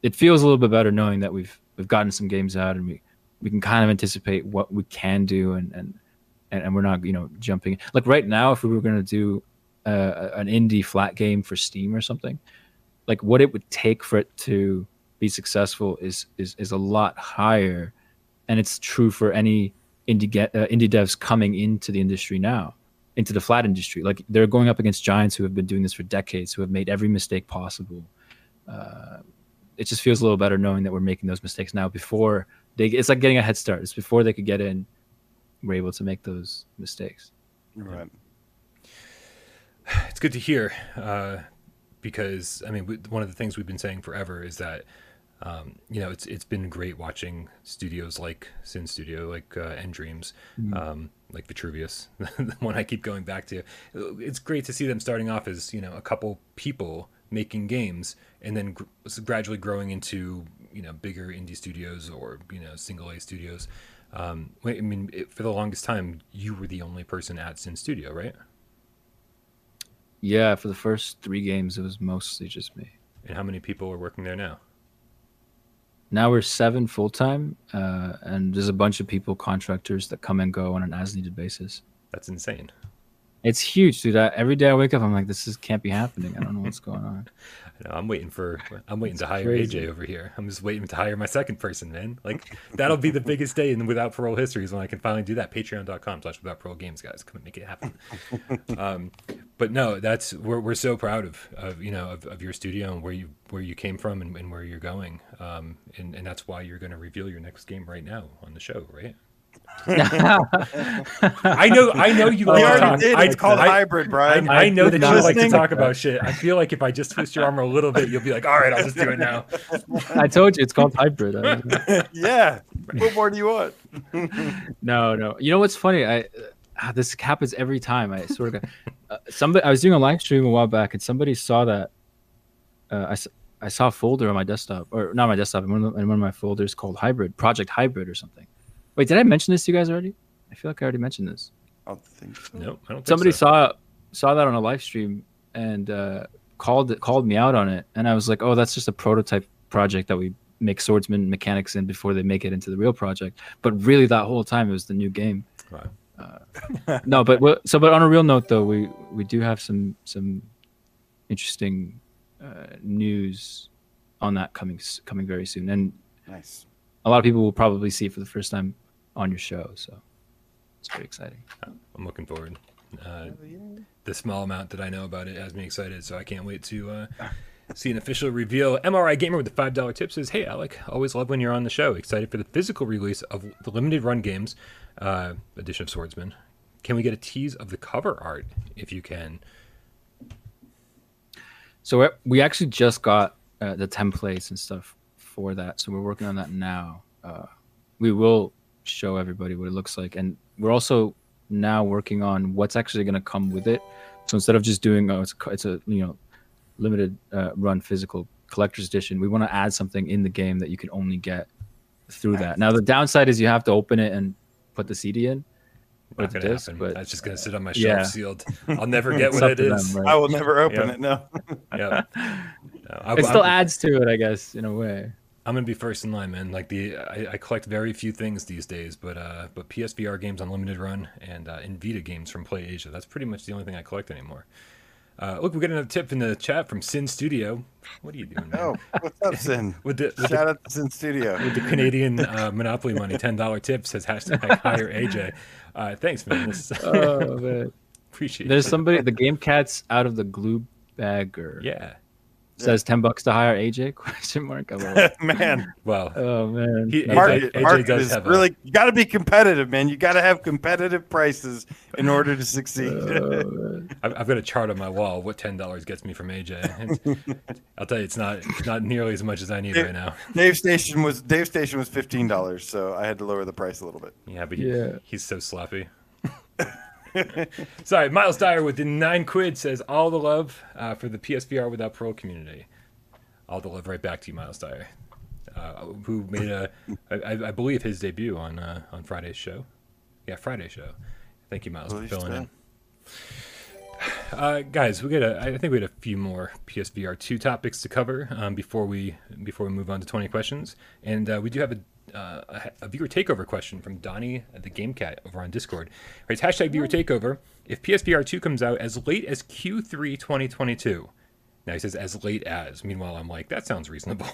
it feels a little bit better knowing that we've we've gotten some games out and we we can kind of anticipate what we can do and and and, and we're not you know jumping like right now if we were going to do uh, an indie flat game for steam or something like what it would take for it to be successful is is is a lot higher and it's true for any indie get, uh, indie devs coming into the industry now into the flat industry. Like they're going up against giants who have been doing this for decades who have made every mistake possible. Uh, it just feels a little better knowing that we're making those mistakes now before they it's like getting a head start. It's before they could get in we're able to make those mistakes. Right. It's good to hear uh, because I mean we, one of the things we've been saying forever is that um, you know it's it's been great watching studios like Sinn Studio, like uh, Dreams, mm-hmm. um, like Vitruvius, the one I keep going back to. It's great to see them starting off as you know a couple people making games and then gr- gradually growing into you know bigger indie studios or you know single A studios. Um, I mean, it, for the longest time, you were the only person at Sinn Studio, right? Yeah, for the first three games, it was mostly just me. And how many people are working there now? Now we're seven full time, uh, and there's a bunch of people, contractors that come and go on an as needed basis. That's insane. It's huge, dude. I, every day I wake up, I'm like, this is, can't be happening. I don't know what's going on. I know, I'm waiting for I'm waiting it's to hire crazy. AJ over here. I'm just waiting to hire my second person, man. Like that'll be the biggest day in without parole history is when I can finally do that. Patreon.com slash without parole games, guys. Come and make it happen. um, but no, that's we're we're so proud of, of you know of, of your studio and where you where you came from and, and where you're going. Um, and, and that's why you're gonna reveal your next game right now on the show, right? I know, I know you like to talk. Did. It's I, called I, hybrid, Brian. I, I know that you like to talk about shit. I feel like if I just twist your arm a little bit, you'll be like, "All right, I'll just do it now." I told you it's called hybrid. yeah. What more do you want? no, no. You know what's funny? I uh, this happens every time. I sort of got, uh, somebody. I was doing a live stream a while back, and somebody saw that. Uh, I I saw a folder on my desktop, or not my desktop, in one, of, in one of my folders called Hybrid, Project Hybrid, or something Wait, did I mention this to you guys already? I feel like I already mentioned this. I don't think so. No, I don't. Somebody so. saw saw that on a live stream and uh, called it, called me out on it, and I was like, "Oh, that's just a prototype project that we make swordsman mechanics in before they make it into the real project." But really, that whole time it was the new game. Right. Uh, no, but so but on a real note though, we we do have some some interesting uh, news on that coming coming very soon, and nice. A lot of people will probably see it for the first time on your show. So it's very exciting. I'm looking forward. Uh, the small amount that I know about it has me excited, so I can't wait to uh, see an official reveal. MRI Gamer with the five dollar tip says, "Hey Alek, always love when you're on the show. Excited for the physical release of the limited run games uh, edition of Swordsman. Can we get a tease of the cover art if you can?" So we- we actually just got uh, the templates and stuff for that. So we're working on that now. Uh, we will show everybody what it looks like, and we're also now working on what's actually going to come with it. So instead of just doing oh, it's a, it's a you know limited uh, run physical collector's edition, we want to add something in the game that you can only get through that. Now the downside is you have to open it and put the CD in. Not gonna disc, happen. but That's just gonna sit on my yeah. shelf sealed. I'll never get what it is. them, right? I will never open Yeah. it. No. Yeah. No, it still I'm, adds to it, I guess, in a way. I'm gonna be first in line, man. Like the I, I collect very few things these days, but uh, but PSVR games on limited run and uh, and Vita games from Play Asia. That's pretty much the only thing I collect anymore. Uh, look, we got another tip in the chat from Sinn Studio. What are you doing, man? Oh, what's up, Sinn? With the, with the Shout out to Sinn Studio. with the Canadian uh, Monopoly money, ten dollar tip says hashtag hire AJ. Uh, thanks, man. This, Oh man. appreciate There's it. somebody the game cat's out of the glue bagger. Yeah. Says ten bucks to hire AJ question mark. I love it. man, Well, oh man. He- That's market, AJ market does is have a- really you got to be competitive, man. You got to have competitive prices in order to succeed. Oh. I've, I've got a chart on my wall. What ten dollars gets me from AJ? I'll tell you, it's not it's not nearly as much as I need right now. Dave Station was Dave Station was fifteen dollars, so I had to lower the price a little bit. Yeah, but he, Yeah. he's so sloppy. Sorry, Miles Dyer with the nine quid says all the love uh, for the PSVR without parole community. All the love right back to you, Miles Dyer, uh, who made a, I, I believe his debut on uh, on Friday's show. Yeah, Friday show. Thank you, Miles, for filling in. Uh, guys, we got a, I think we had a few more PSVR two topics to cover um, before we before we move on to twenty questions, and uh, we do have a, uh, a, a viewer takeover question from Donnie the Game Cat over on Discord. Right, hashtag viewer takeover. If PSVR two comes out as late as Q3 2022, now he says as late as. Meanwhile, I'm like that sounds reasonable.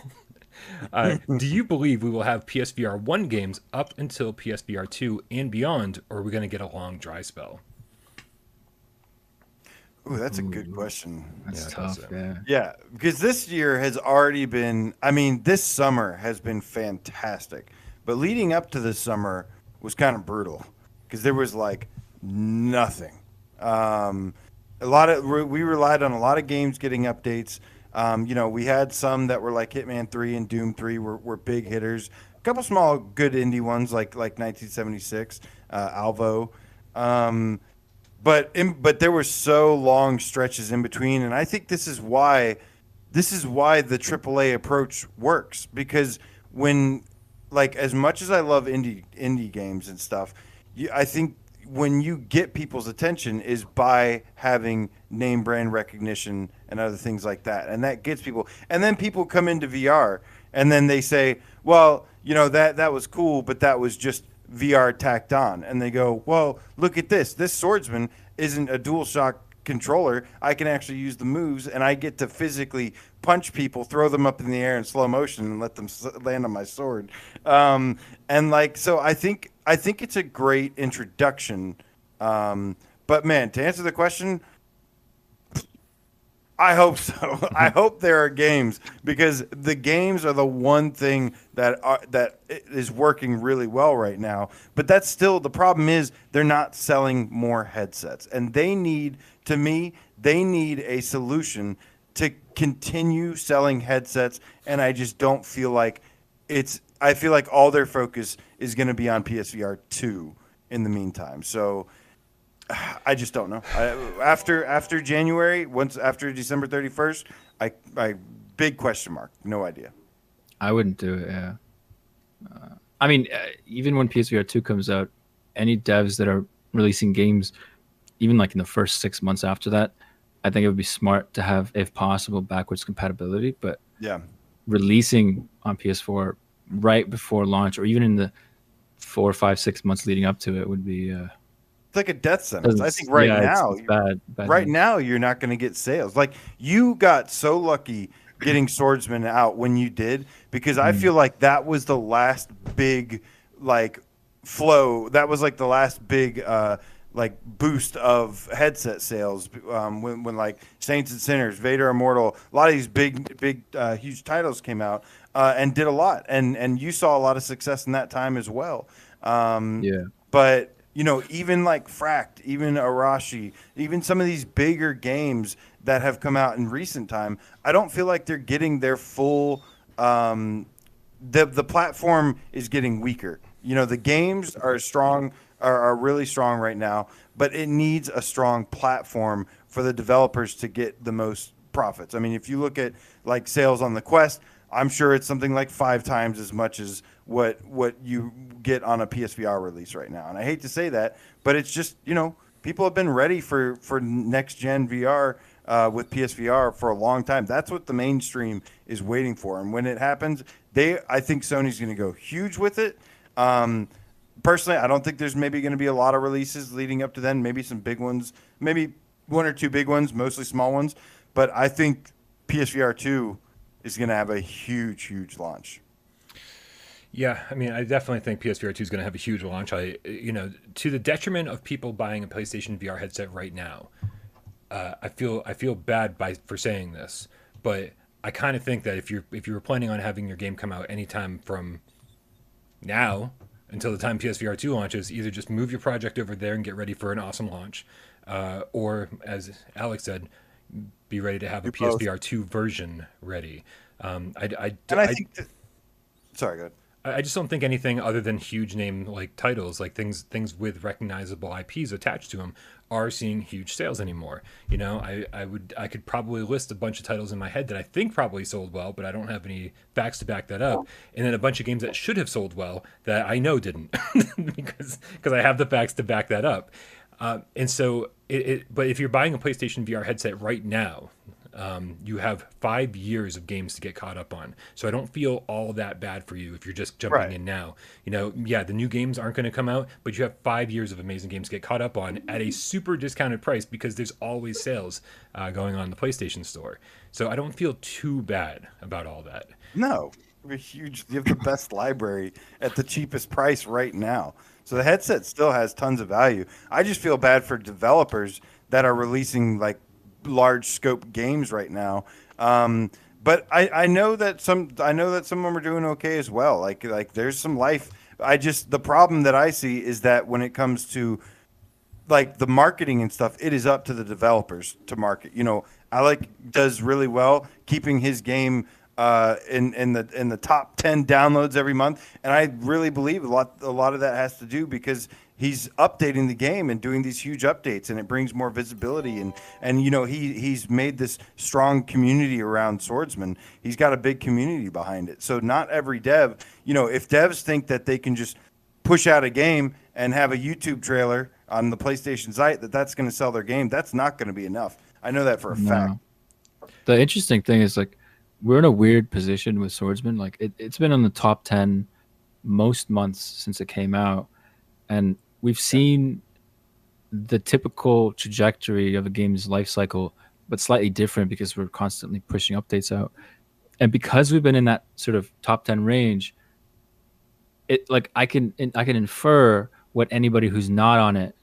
uh, do you believe we will have PSVR one games up until PSVR two and beyond, or are we going to get a long dry spell? Ooh, that's a good question. That's Yeah, tough. Yeah. Yeah, because this year has already been. I mean, this summer has been fantastic, but leading up to this summer was kind of brutal because there was like nothing. Um, a lot of we relied on a lot of games getting updates. Um, you know, we had some that were like Hitman Three and Doom Three were, were big hitters. A couple small good indie ones like like 1976, uh, Alvo. Um, but in, but there were so long stretches in between, and I think this is why this is why the AAA approach works because when like as much as I love indie indie games and stuff, you, I think when you get people's attention is by having name brand recognition and other things like that, and that gets people. And then people come into VR and then they say, "Well, you know that that was cool, but that was just VR tacked on." And they go, "Well, look at this. This swordsman isn't a DualShock controller. I can actually use the moves, and I get to physically punch people, throw them up in the air in slow motion, and let them land on my sword." Um, and like, so I think I think it's a great introduction. Um, but man, to answer the question, I hope so. I hope there are games because the games are the one thing that are, that is working really well right now. But that's still the problem is they're not selling more headsets, and they need to me they need a solution to continue selling headsets. And I just don't feel like it's. I feel like all their focus is going to be on PSVR two in the meantime. So. I just don't know. I, after after January, once after December thirty first, I I big question mark. No idea. I wouldn't do it. Yeah. Uh, I mean, uh, even when PSVR two comes out, any devs that are releasing games, even like in the first six months after that, I think it would be smart to have, if possible, backwards compatibility. But Yeah, releasing on PS4 right before launch, or even in the four, five, six months leading up to it, would be. Uh, it's like a death sentence. I think right yeah, it's- now, it's bad, bad right now, you're not going to get sales. Like you got so lucky getting Swordsman out when you did, because I feel like that was the last big like flow. That was like the last big. uh like boost of headset sales um, when, when like Saints and Sinners, Vader Immortal, a lot of these big, big, uh, huge titles came out uh, and did a lot, and and you saw a lot of success in that time as well. Um, Yeah. but you know, even like Fracked, even Arashi, even some of these bigger games that have come out in recent time, I don't feel like they're getting their full. Um, the the platform is getting weaker. You know, the games are strong, are, are really strong right now, but it needs a strong platform for the developers to get the most profits. I mean, if you look at like sales on the Quest, I'm sure it's something like five times as much as what what you get on a PSVR release right now. And I hate to say that, but it's just you know people have been ready for for next gen VR uh, with PSVR for a long time. That's what the mainstream is waiting for. And when it happens, they I think Sony's going to go huge with it. Um, personally, I don't think there's maybe going to be a lot of releases leading up to then. Maybe some big ones, maybe one or two big ones, mostly small ones. But I think PSVR two is going to have a huge, huge launch. Yeah, I mean, I definitely think PSVR 2 is going to have a huge launch. I, you know, to the detriment of people buying a PlayStation VR headset right now. Uh, I feel I feel bad by for saying this, but I kind of think that if you're if you were planning on having your game come out anytime from now until the time PSVR 2 launches, either just move your project over there and get ready for an awesome launch, uh, or as Alex said, be ready to have a PSVR 2 version ready. Um, I, I, and I, I think. That, sorry, go ahead. I just don't think anything other than huge name like titles, like things things with recognizable IPs attached to them, are seeing huge sales anymore. You know, I, I would I could probably list a bunch of titles in my head that I think probably sold well, but I don't have any facts to back that up. And then a bunch of games that should have sold well that I know didn't because because I have the facts to back that up. Uh, and so it, it, but if you're buying a PlayStation VR headset right now, um, you have five years of games to get caught up on. So I don't feel all that bad for you if you're just jumping right. in now. You know, yeah, the new games aren't going to come out, but you have five years of amazing games to get caught up on at a super discounted price because there's always sales uh, going on in the PlayStation Store. So I don't feel too bad about all that. No, a huge. You have the best library at the cheapest price right now. So the headset still has tons of value. I just feel bad for developers that are releasing like large scope games right now. Um, but I, I know that some I know that some of them are doing okay as well. Like like there's some life. I just the problem that I see is that when it comes to like the marketing and stuff, it is up to the developers to market. You know, Alek does really well keeping his game uh, in in the in the top ten downloads every month, and I really believe a lot a lot of that has to do because he's updating the game and doing these huge updates and it brings more visibility. And and you know he he's made this strong community around swordsman. He's got a big community behind it. So not every dev you know if devs think that they can just push out a game and have a youtube trailer on the playstation site that that's going to sell their game that's not going to be enough. I know that for a no. fact. The interesting thing is like we're in a weird position with swordsman. Like it, it's been on the top 10 most months since it came out. And we've seen the typical trajectory of a game's life cycle, but slightly different because we're constantly pushing updates out. And because we've been in that sort of top 10 range, it like I can I can infer what anybody who's not on it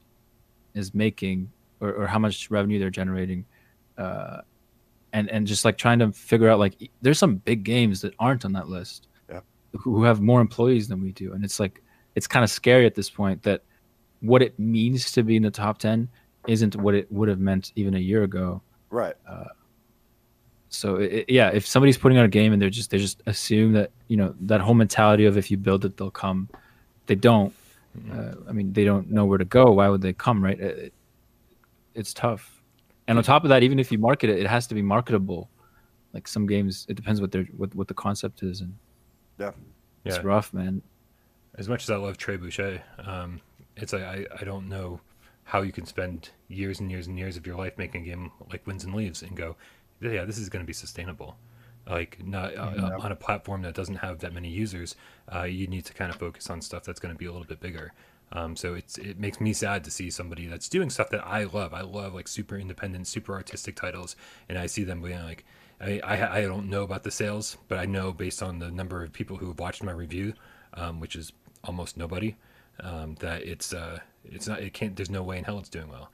is making or, or how much revenue they're generating. Uh, and and just like trying to figure out like there's some big games that aren't on that list yeah. who have more employees than we do and it's like it's kind of scary at this point that what it means to be in the top 10 isn't what it would have meant even a year ago. Right. Uh, so it, yeah, if somebody's putting out a game and they're just they just assume that you know that whole mentality of if you build it they'll come, they don't. Mm-hmm. Uh, I mean, they don't know where to go. Why would they come? Right? It, it's tough. And on top of that, even if you market it, it has to be marketable. Like some games, it depends what they're what, what the concept is, and yeah, it's yeah. rough, man. As much as I love Trebuchet, um, it's like I, I don't know how you can spend years and years and years of your life making a game like Winds and Leaves and go, yeah, this is going to be sustainable. Like not uh, yeah. on a platform that doesn't have that many users, uh, you need to kind of focus on stuff that's going to be a little bit bigger. Um, so it's it makes me sad to see somebody that's doing stuff that I love. I love like super independent, super artistic titles, and I see them being like, I, I, I don't know about the sales, but I know based on the number of people who have watched my review, um, which is almost nobody, um, that it's uh, it's not it can't there's no way in hell it's doing well.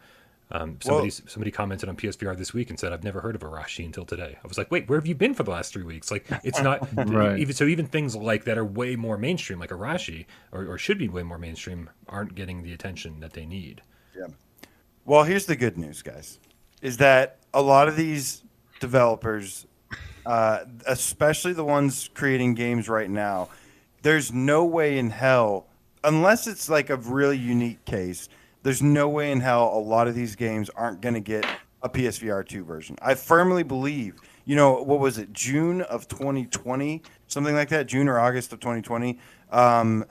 Um, somebody somebody commented on PSVR this week and said, "I've never heard of Arashi until today." I was like, "Wait, where have you been for the last three weeks?" Like, it's not Right. even so. Even things like that are way more mainstream, like Arashi, or, or should be way more mainstream, aren't getting the attention that they need. Yeah. Well, here's the good news, guys, is that a lot of these developers, uh, especially the ones creating games right now, there's no way in hell, unless it's like a really unique case, there's no way in hell a lot of these games aren't going to get a PSVR 2 version. I firmly believe, you know, what was it, June of 2020, something like that, June or August of 2020. Um,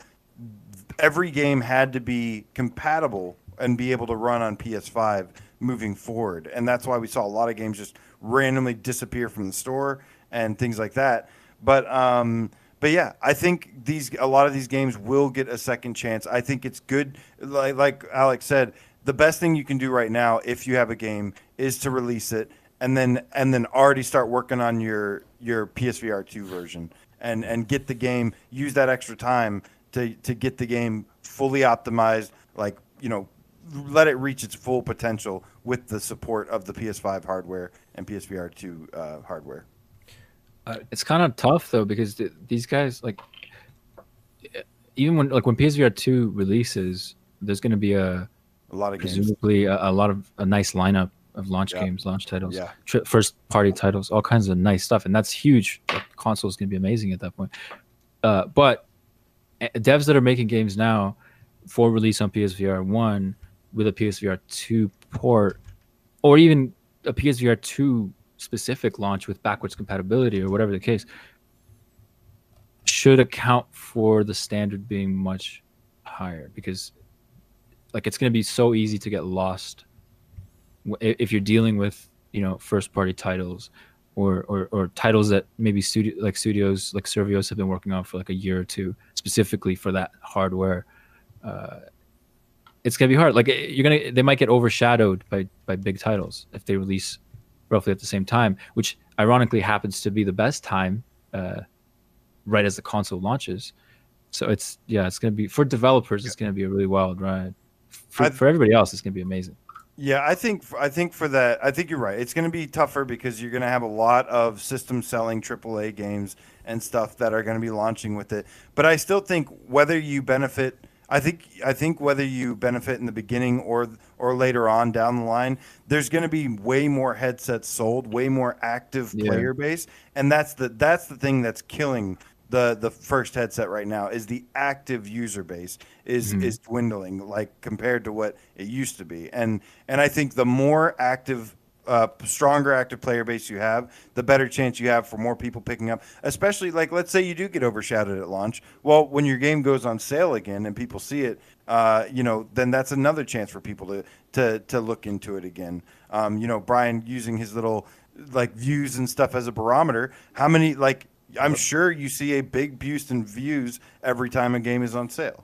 every game had to be compatible and be able to run on PS5 moving forward. And that's why we saw a lot of games just randomly disappear from the store and things like that. But um but yeah, I think these a lot of these games will get a second chance. I think it's good like like Alex said, the best thing you can do right now if you have a game is to release it and then and then already start working on your your PSVR 2 version and and get the game use that extra time to to get the game fully optimized like you know let it reach its full potential with the support of the PS5 hardware and PSVR 2 uh, hardware. It's kind of tough though because th- these guys like even when like when PSVR two releases, there's going to be a A lot of games. presumably a, a lot of a nice lineup of launch Yeah. games, launch titles, Yeah. tri- first party titles, all kinds of nice stuff, and that's huge. The console is going to be amazing at that point. Uh, but uh, devs that are making games now for release on PSVR one with a PSVR two port, or even a PSVR two specific launch with backwards compatibility or whatever the case, should account for the standard being much higher because like it's going to be so easy to get lost if you're dealing with you know first party titles or, or or titles that maybe studio like studios like Survios have been working on for like a year or two specifically for that hardware uh it's gonna be hard. Like eh, you're gonna they might get overshadowed by by big titles if they release roughly at the same time which ironically happens to be the best time uh right as the console launches so it's yeah it's gonna be for developers it's gonna be a really wild ride for, I- for everybody else it's gonna be amazing Yeah, I think I think for that, I think you're right. It's going to be tougher because you're going to have a lot of system selling AAA games and stuff that are going to be launching with it. But I still think whether you benefit, I think I think whether you benefit in the beginning or or later on down the line, there's going to be way more headsets sold, way more active Yeah. player base, and that's the that's the thing that's killing the the first headset right now is the active user base is mm-hmm. is dwindling like compared to what it used to be. And and i think the more active uh, stronger active player base you have the better chance you have for more people picking up. Especially like let's say you do get overshadowed at launch. Well when your game goes on sale again and people see it uh, you know then that's another chance for people to to to look into it again. Um, you know brian using his little like views and stuff as a barometer how many like I'm sure you see a big boost in views every time a game is on sale.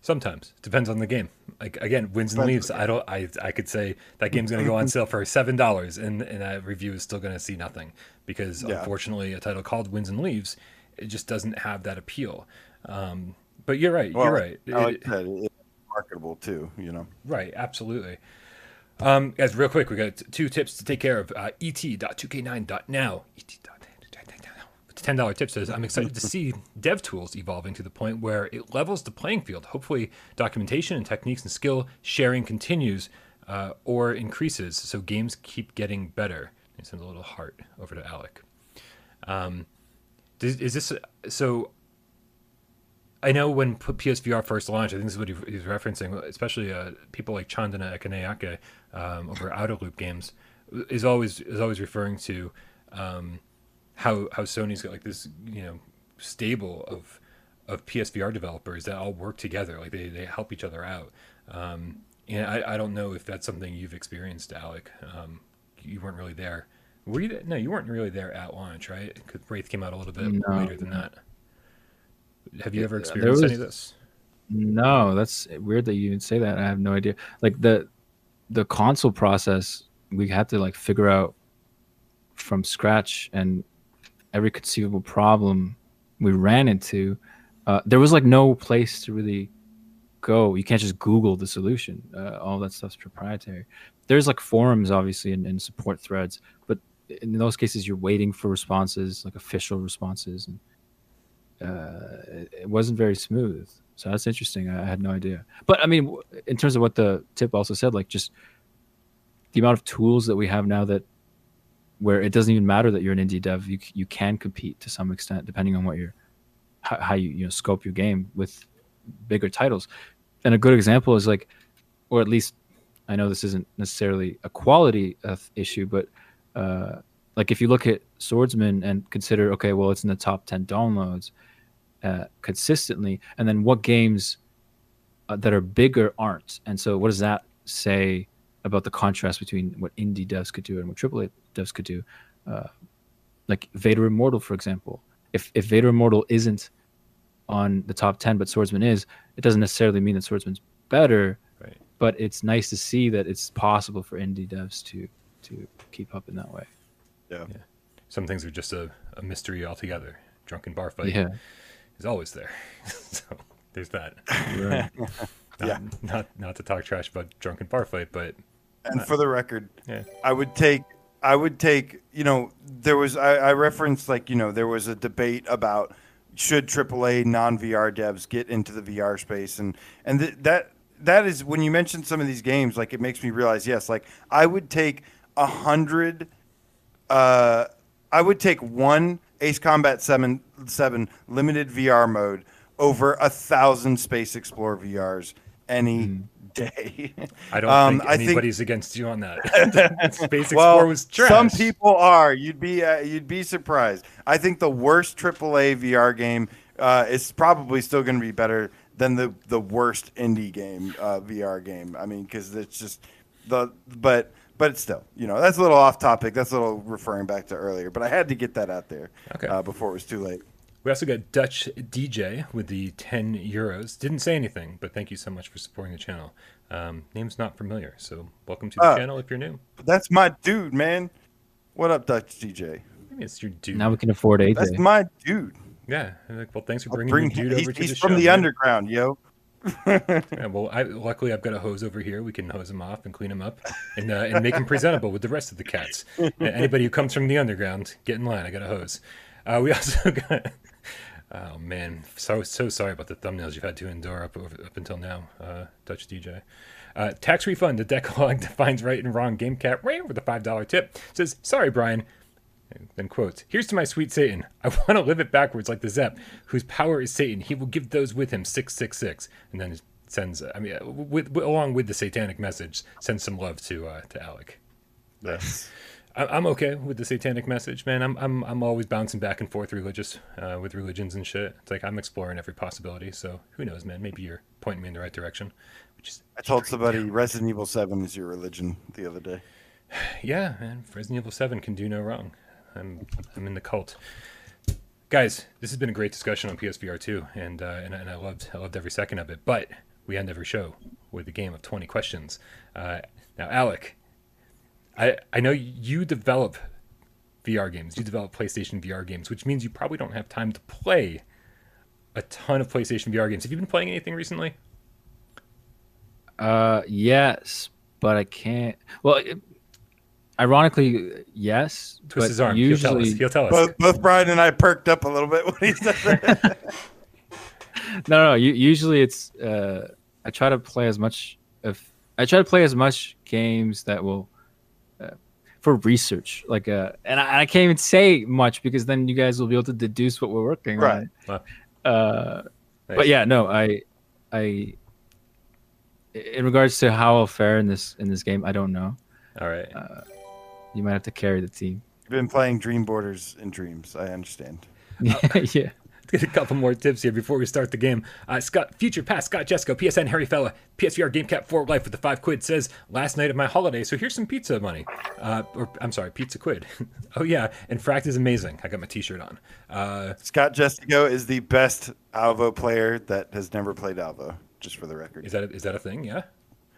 Sometimes it depends on the game. Like again, Winds and Leaves. I don't. I I could say that game's going to go on sale for seven dollars, and and that review is still going to see nothing because Yeah. unfortunately, a title called Winds and Leaves, it just doesn't have that appeal. Um, but you're right. Well, you're right. I like It- that. It's marketable too, you know. Right, absolutely. Um, guys, real quick, we got two tips to take care of. Uh, et.2k9.now. Et. Ten dollar tip says, "I'm excited to see dev tools evolving to the point where it levels the playing field. Hopefully, documentation and techniques and skill sharing continues uh, or increases, so games keep getting better." He sends a little heart over to Alek. Um, does, is this so? I know when PSVR first launched, I think this is what he, he's referencing, especially uh, people like Chandana Ekanayake um, over Outer Loop Games, is always is always referring to um, how how Sony's got like this you know stable of of PSVR developers that all work together, like they, they help each other out. Um, and I, I don't know if that's something you've experienced, Alek. Um, you weren't really there. Were you? No, you weren't really there at launch, right? Because Wraith came out a little bit No. later than that. Have you ever experienced any of this? No, that's weird that you even say that. I have no idea. Like the the console process, we had to like figure out from scratch and every conceivable problem we ran into. Uh, there was like no place to really go. You can't just Google the solution. Uh, all that stuff's proprietary. There's like forums, obviously, and, and support threads, but in those cases, you're waiting for responses, like official responses, and uh, it, wasn't very smooth. So that's interesting. I, I had no idea. But I mean, in terms of what the tip also said, like just the amount of tools that we have now that where it doesn't even matter that you're an indie dev, you you can compete to some extent depending on what you're how, how you you know scope your game with bigger titles. And a good example is like, or at least I know this isn't necessarily a quality uh, issue, but uh, like if you look at Swordsman and consider, okay, well, it's in the top ten downloads uh, consistently, and then what games uh, that are bigger aren't, and so what does that say about the contrast between what indie devs could do and what AAA devs could do? Uh, like Vader Immortal, for example. If if Vader Immortal isn't on the top ten, but Swordsman is, it doesn't necessarily mean that Swordsman's better. Right. But it's nice to see that it's possible for indie devs to to keep up in that way. Yeah. Some things are just a, a mystery altogether. Drunken bar fight Yeah. is always there. so there's that. Right. Not, Yeah. Not not to talk trash about drunken bar fight, but And for the record, yeah. I would take I would take you know there was I, I referenced like you know there was a debate about should AAA non VR devs get into the VR space and and th- that that is when you mentioned some of these games like it makes me realize yes like I would take a hundred uh I would take one Ace Combat 7 7 limited VR mode over a thousand Space Explorer VRs any day. I don't Um, think I think- anybody's against you on that. Space well, Explorer was trash. some people are. You'd be uh, you'd be surprised. I think the worst AAA VR game uh, is probably still going to be better than the the worst indie game uh, VR game. I mean, because it's just the but but it's still, you know, that's a little off topic. That's a little referring back to earlier. But I had to get that out there Okay. uh, before it was too late. We also got Dutch DJ with the 10 euros. Didn't say anything, but thank you so much for supporting the channel. Um, name's not familiar, so welcome to the Uh, channel if you're new. That's my dude, man. What up, Dutch DJ? Maybe it's your dude. now we can afford AJ. That's my dude. yeah. Like, well, thanks for bringing bring your dude he's, over to he's the from the man. underground, yo. Yeah, well, I, luckily I've got a hose over here. We can hose him off and clean him up, and uh, and make him presentable with the rest of the cats. Anybody who comes from the underground, get in line. I got a hose. Uh, we also got. Oh man, so so sorry about the thumbnails you've had to endure up over, up until now, uh, Dutch DJ. Uh, tax refund. The Decalogue defines right and wrong. Game cat right with a five dollar tip says, "Sorry, Brian." And then quotes, Here's to my sweet Satan. I want to live it backwards like the Zep, whose power is Satan. He will give those with him 666. And then sends, I mean, uh, with, with, along with the satanic message, sends some love to uh, to Alek. Yes. I'm okay with the satanic message, man. I'm I'm I'm always bouncing back and forth religious uh, with religions and shit. It's like I'm exploring every possibility. So who knows, man? Maybe you're pointing me in the right direction. Which is I told somebody Resident Evil 7 is your religion the other day. yeah, man. Resident Evil Seven can do no wrong. I'm I'm in the cult. Guys, this has been a great discussion on PSVR 2, and uh, and, and I loved I loved every second of it. But we end every show with a game of 20 questions. Uh, now, Alek, I I know you develop VR games. You develop PlayStation VR games, which means you probably don't have time to play a ton of PlayStation VR games. Have you been playing anything recently? Uh, yes, but I can't. Well, it, ironically, yes. Twist but his arm. Usually, He'll tell us. He'll tell us. Both, both Brian and I perked up a little bit when he said that. no, no. u- Usually, it's uh, I try to play as much of I try to play as much games that will uh, for research. Like, uh, and I, I can't even say much because then you guys will be able to deduce what we're working Right. on. Wow. Uh, Nice. but yeah, no, I, I. In regards to how I'll fare in this in this game, I don't know. All right. Uh, You might have to carry the team. You've been playing Dream Borders in Dreams. I understand. yeah. get a couple more tips here before we start the game. Uh, Scott, Future Past, Scott Jesco, PSN, Harry Fella, PSVR GameCap for Life with the five quid says, last night of my holiday, so here's some pizza money. Uh, or, I'm sorry, pizza quid. oh, yeah, and Fracked is amazing. I got my t shirt on. Uh, Scott Jestico is the best Alvo player that has never played Alvo, just for the record. is, that a, is that a thing? Yeah?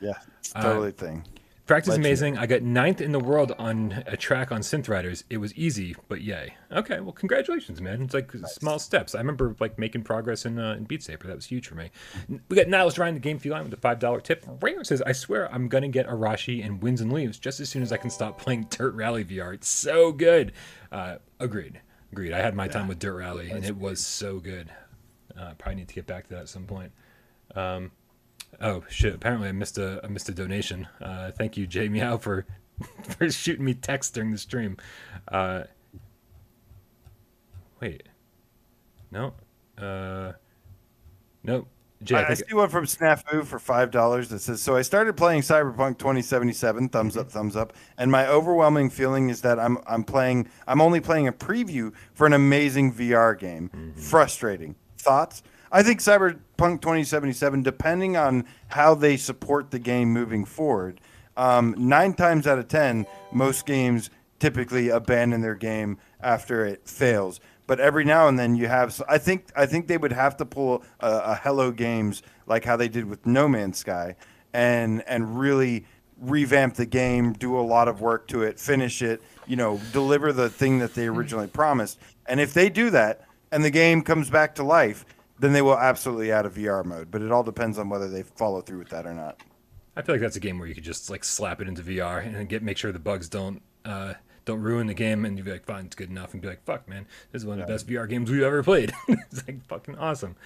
yeah, it's Uh, totally a thing. Practice you amazing. I got ninth in the world on a track on Synth Riders. It was easy, but yay. Okay, well, congratulations, man. It's like small steps. I remember like making progress in, uh, in Beat Saber. That was huge for me. We got Niles Ryan, the game feline with a five dollar tip. Rayo says, "I swear I'm gonna get Arashi and Winds and Leaves just as soon as I can stop playing Dirt Rally VR. It's so good." Uh, agreed. Agreed. I had my time with Dirt Rally, and it was so good. Uh, probably need to get back to that at some point. Um, oh shit! Apparently, I missed a I missed a donation. Uh, thank you, Jay Meow, for for shooting me text during the stream. Uh, wait, no, uh, no, Jay. I I, I see one from Snafu for five dollars that says, "So I started playing Cyberpunk 2077. Thumbs up, thumbs up. And my overwhelming feeling is that I'm I'm playing. I'm only playing a preview for an amazing VR game. Mm-hmm. Frustrating. Thoughts? I think Cyberpunk 2077, depending on how they support the game moving forward, um, nine times out of ten, most games typically abandon their game after it fails. But every now and then you have. I think I think they would have to pull a, a Hello Games like how they did with No Man's Sky, and and really revamp the game, do a lot of work to it, finish it, you know, deliver the thing that they originally promised. And if they do that, and the game comes back to life, then they will absolutely add a VR mode. But it all depends on whether they follow through with that or not. I feel like that's a game where you could just like slap it into VR and get make sure the bugs don't uh, don't ruin the game, and you'd be like, fine, it's good enough, and be like, fuck, man, this is one of the best VR games we've ever played. it's like fucking awesome.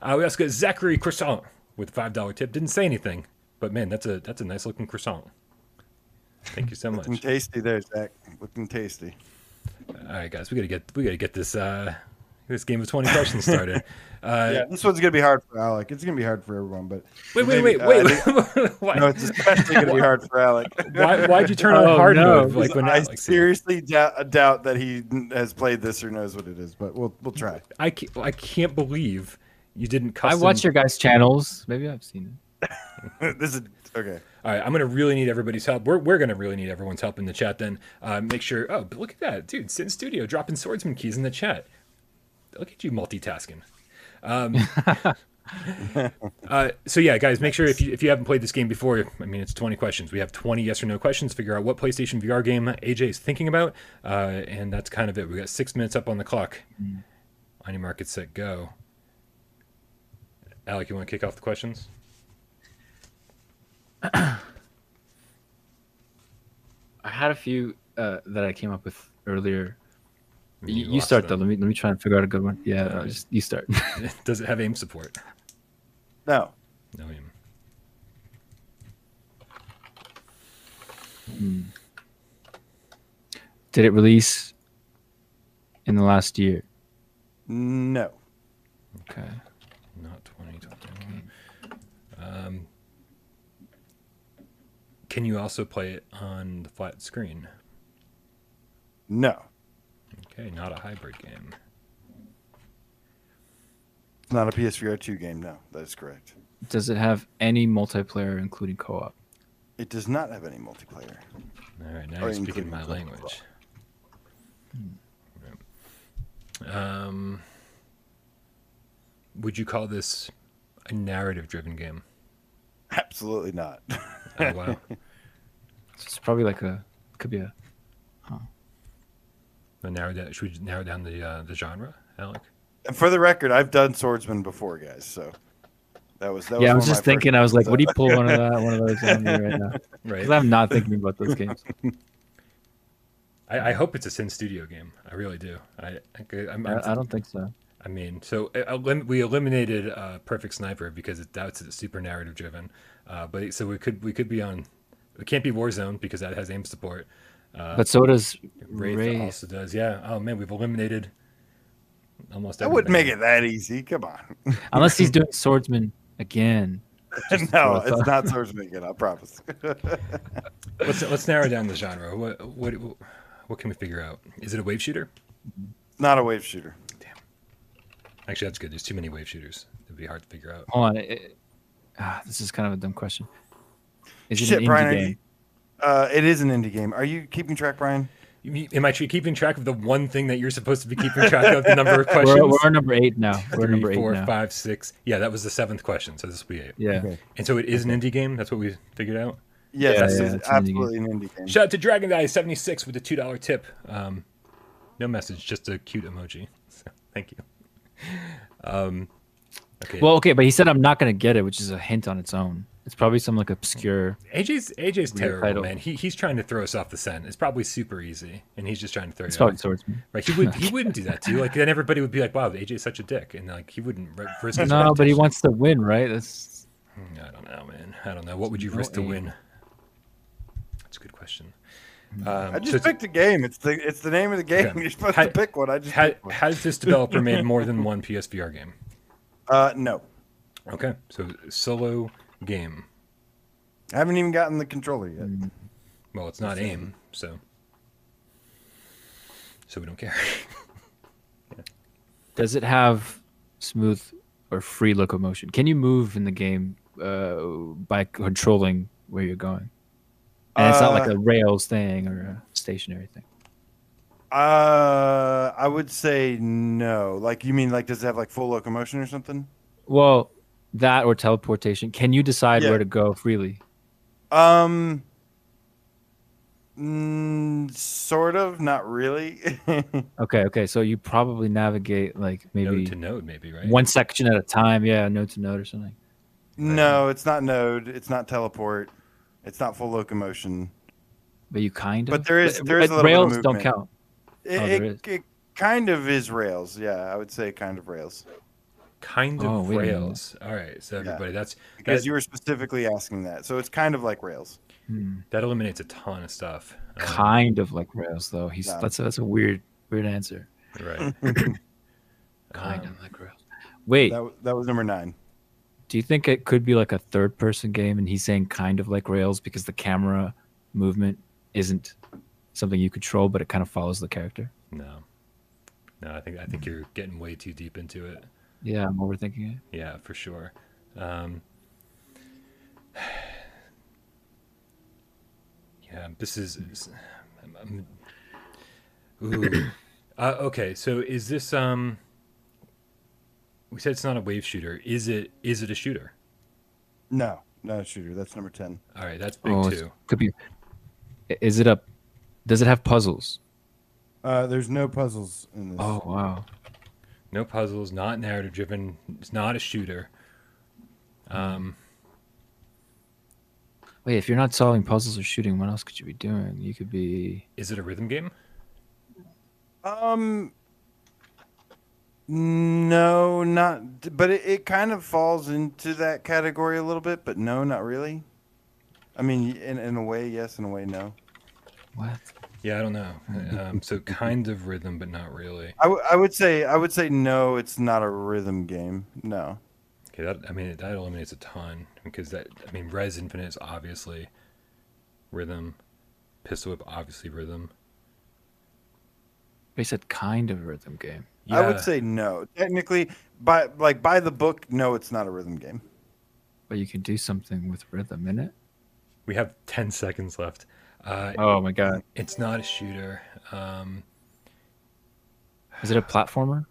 Uh, we also got Zachary Croissant with a five dollar tip. Didn't say anything, but man, that's a that's a nice looking croissant. Thank you so much. Looking tasty there, Zach. Looking tasty. All right, guys, we gotta get we gotta get this uh this game of twenty questions started. Uh, yeah, this one's gonna be hard for Alek. It's gonna be hard for everyone, but Wait, wait, maybe- wait, uh, wait. I think- why, no, it's especially gonna be hard for Alek. why, why'd you turn on Oh, hard no. mode? Like when I Alex seriously doubt, doubt that he has played this or knows what it is, but we'll we'll try. I can't, I can't believe you didn't I custom. watch your guys' channels. Maybe I've seen it. this is okay. All right, I'm gonna really need everybody's help. We're, we're gonna really need everyone's help in the chat. Then uh, make sure. Oh, but look at that, dude! Sinn Studio dropping swordsman keys in the chat. Look at you multitasking. Um, uh, so yeah, guys, make sure if you if you haven't played this game before, I mean, it's 20 questions. We have 20 yes or no questions. Figure out what PlayStation VR game AJ is thinking about, uh, and that's kind of it. We got six minutes up on the clock. On your market, set, go. Alek, you want to kick off the questions? I had a few uh, that I came up with earlier. You, you lost start though. Let me let me try and figure out a good one. Yeah, just you start. Does it have aim support? No, No aim. Did it release in the last year? no, Okay. Not 2021. Um, can you also play it on the flat screen? no. Okay, not a hybrid game. It's not a PSVR two game. No, that is correct. Does it have any multiplayer, including co-op? It does not have any multiplayer. All right, now Or you're speaking my co-op. language. Um, would you call this a narrative-driven game? Absolutely not. Oh wow! So it's probably like a could be a Now narrow down, should we narrow down the uh, the genre, Alek? and for the record, I've done swordsman before, guys. So that was that yeah. I was just thinking. I was like, ones, would he uh, pull one of that one of those on me right now? Right. Because I'm not thinking about those games. I, I hope it's a Sinn Studio game. I really do. I I, I'm, I'm, I, I don't think so. I mean, so uh, elim- we eliminated uh, Perfect Sniper because it, that's super narrative driven. Uh, but so we could we could be on. It can't be Warzone because that has aim support. Uh, But so does Wraith, Wraith. also does. Yeah. Oh man, we've eliminated almost. I wouldn't make it that easy. Come on. Unless he's doing swordsman again. no, it's thought. not swordsman again. I promise. Let's let's narrow down the genre. What what what can we figure out? Is it a wave shooter? not a wave shooter. Damn. Actually, that's good. There's too many wave shooters. It'd be hard to figure out. Hold on. it- it- ah, this is kind of a dumb question. Is it Shit, an indie Brian. Game? You, uh, it is an indie game. Are you keeping track, Brian? You mean- Am I keeping track of the one thing that you're supposed to be keeping track of? The number of We're, questions. we're on number eight now. We're Three, number eight four, now. five, six. Yeah, that was the seventh question. So this will be eight. Yeah. Okay. And so it is an indie game. That's what we figured out. Yes, Yeah, this yeah, is it's an indie game. absolutely an indie game. Shout out to Dragon Guy seventy six with the two dollar tip. Um, no message, just a cute emoji. So, thank you. Um, okay. Well, okay, but he said I'm not gonna get it, which is a hint on its own. It's probably some like obscure. AJ's AJ's Weird terrible, title. man. He he's trying to throw us off the scent. It's probably super easy, and he's just trying to throw It's you probably off. towards me. Right? He would he wouldn't do that to you. Like then everybody would be like, "Wow, AJ's such a dick," and like he wouldn't risk his No, but he wants to win, right? That's I don't know, man. I don't know. What would you No risk to win? That's a good question. Um, I so just it's- picked a game. It's the it's the name of the game. Okay. You're supposed Ha- to pick one. I just ha- picked one. has this developer made more than one PSVR game? Uh, no, Okay, so solo game. I haven't even gotten the controller yet. Well, it's not aim, so so we don't care. Does it have smooth or free locomotion? Can you move in the game uh, by controlling where you're going? And it's not like Uh, a rails thing or a stationary thing. Uh, I would say no. Like you mean like does it have like full locomotion or something? Well, that or teleportation. Can you decide Yeah. where to go freely? Um, mm, sort of, not really. Okay, okay. So you probably navigate like maybe node to node, maybe right? one section at a time. Yeah, node to node or something. no, it's not node. It's not teleport. It's not full locomotion. But you kind of. But there is there is but a little bit of rails don't count. It, Oh, there it, it kind of is rails. Yeah, I would say kind of rails kind of Oh, wait a minute. rails. All right, so Yeah. everybody, that's because that, you were specifically asking that. So it's kind of like rails. Hmm. that eliminates a ton of stuff. Um, Kind of like rails, though. He's No. that's a, that's a weird weird answer. right. Kind Um, of like rails. Wait, That, that was number nine. do you think it could be like a third person game and he's saying kind of like rails because the camera movement isn't something you control but it kind of follows the character No, no, I think I think you're getting way too deep into it. Yeah i'm overthinking it Yeah, for sure. Um, yeah, this is. is- I'm- I'm- ooh. uh, okay, so is this um? We said it's not a wave shooter. Is it? Is it a shooter? No, not a shooter. That's number ten. All right, that's big oh too. could be is it a does it have puzzles Uh, there's no puzzles in this. oh wow No puzzles, not narrative driven. It's not a shooter. Um, wait if you're not solving puzzles or shooting what else could you be doing you could be is it a rhythm game? Um, no, not. But it, it kind of falls into that category a little bit. But no, not really. I mean, in in a way, yes. In a way, no. what Yeah, I don't know. Um, so kind of rhythm, but not really. I, w- I would say I would say no. It's not a rhythm game. No. Okay, that I mean that eliminates a ton because that I mean Rez Infinite is obviously rhythm, Pistol Whip obviously rhythm. they said kind of rhythm game Yeah. I would say no. Technically, by like by the book, no, it's not a rhythm game. but you can do something with rhythm in it we have ten seconds left. Uh, oh my god It's not a shooter. Um, is it a platformer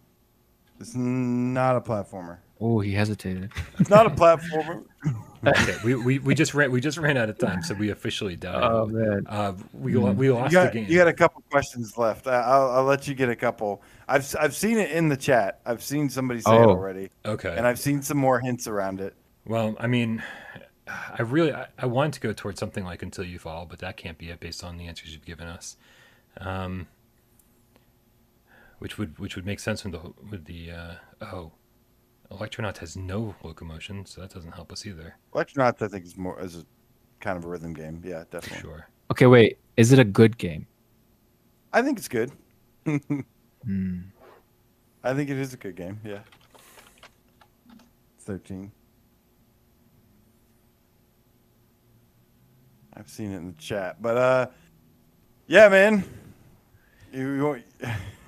It's not a platformer. oh he hesitated It's not a platformer. okay, we, we, we just ran we just ran out of time, so we officially died. oh man Uh, we lo- we You lost got, the game. you got a couple questions left. I, I'll, I'll let you get a couple. I've s- I've seen it in the chat. I've seen somebody say it Oh. already, okay. and I've seen some more hints around it. Well, I mean, I really I, I wanted to go towards something like Until You Fall, but that can't be it based on the answers you've given us. Um, which would which would make sense with the with the uh, oh, Electronauts has no locomotion, so that doesn't help us either. Electronauts, I think, is more is a kind of a rhythm game. Yeah, definitely. sure. okay wait is it a good game I think it's good. Hmm. I think it is a good game. Yeah. Thirteen. I've seen it in the chat, but uh, yeah, man. You, you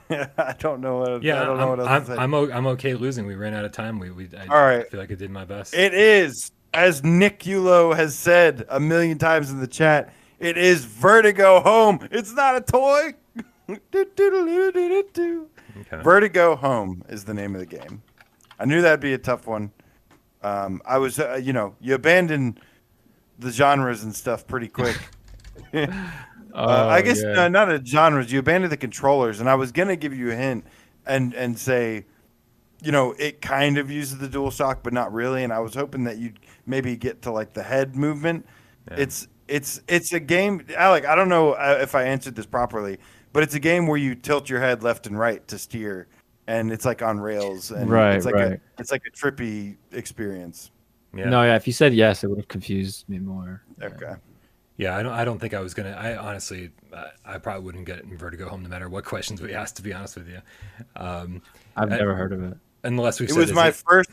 I don't know what. Yeah, I don't know I'm, else I'm, say. I'm, o- I'm okay losing. We ran out of time. We, we I, All right. I feel like I did my best. It is, as Nick Yulo has said a million times in the chat, it is Vertigo Home. It's not a toy. Okay. Vertigo Home is the name of the game. I knew that'd be a tough one. Um, I was, uh, you know, you abandon the genres and stuff pretty quick. Oh, Uh, I guess yeah. uh, not a genres. You abandoned the controllers, and I was gonna give you a hint and and say, you know, it kind of uses the dual shock, but not really. And I was hoping that you'd maybe get to like the head movement. Yeah. It's it's it's a game, Alek. I don't know uh, if I answered this properly, but it's a game where you tilt your head left and right to steer, and it's like on rails, and Right, it's like right. a it's like a trippy experience. Yeah. No, yeah. If you said yes, it would have confused me more. Okay. Yeah, I don't. I don't think I was gonna. I honestly, I, I probably wouldn't get Vertigo home no matter what questions we asked. To be honest with you, um, I've Uh, never heard of it. unless we It said was my it- first.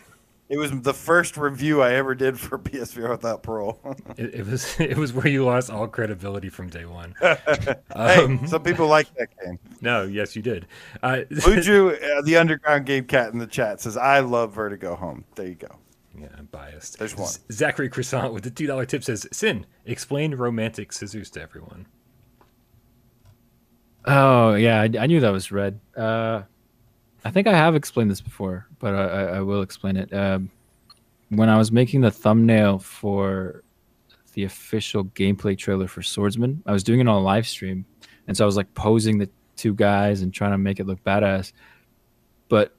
It was the first review I ever did for PSVR without parole. It, it was. It was where you lost all credibility from day one. hey, Um, some people like that game. no, yes, you did. Uh, Luju, uh, the underground game cat in the chat says, "I love Vertigo Home." There you go. Yeah, I'm biased. There's one. Z- Zachary Croissant with the two dollar tip says, "Sinn, explain romantic scissors to everyone." Oh yeah, I, I knew that was red. Uh, I think I have explained this before, but I, I, I will explain it. Um, when I was making the thumbnail for the official gameplay trailer for Swordsman, I was doing it on a live stream, and so I was like posing the two guys and trying to make it look badass. But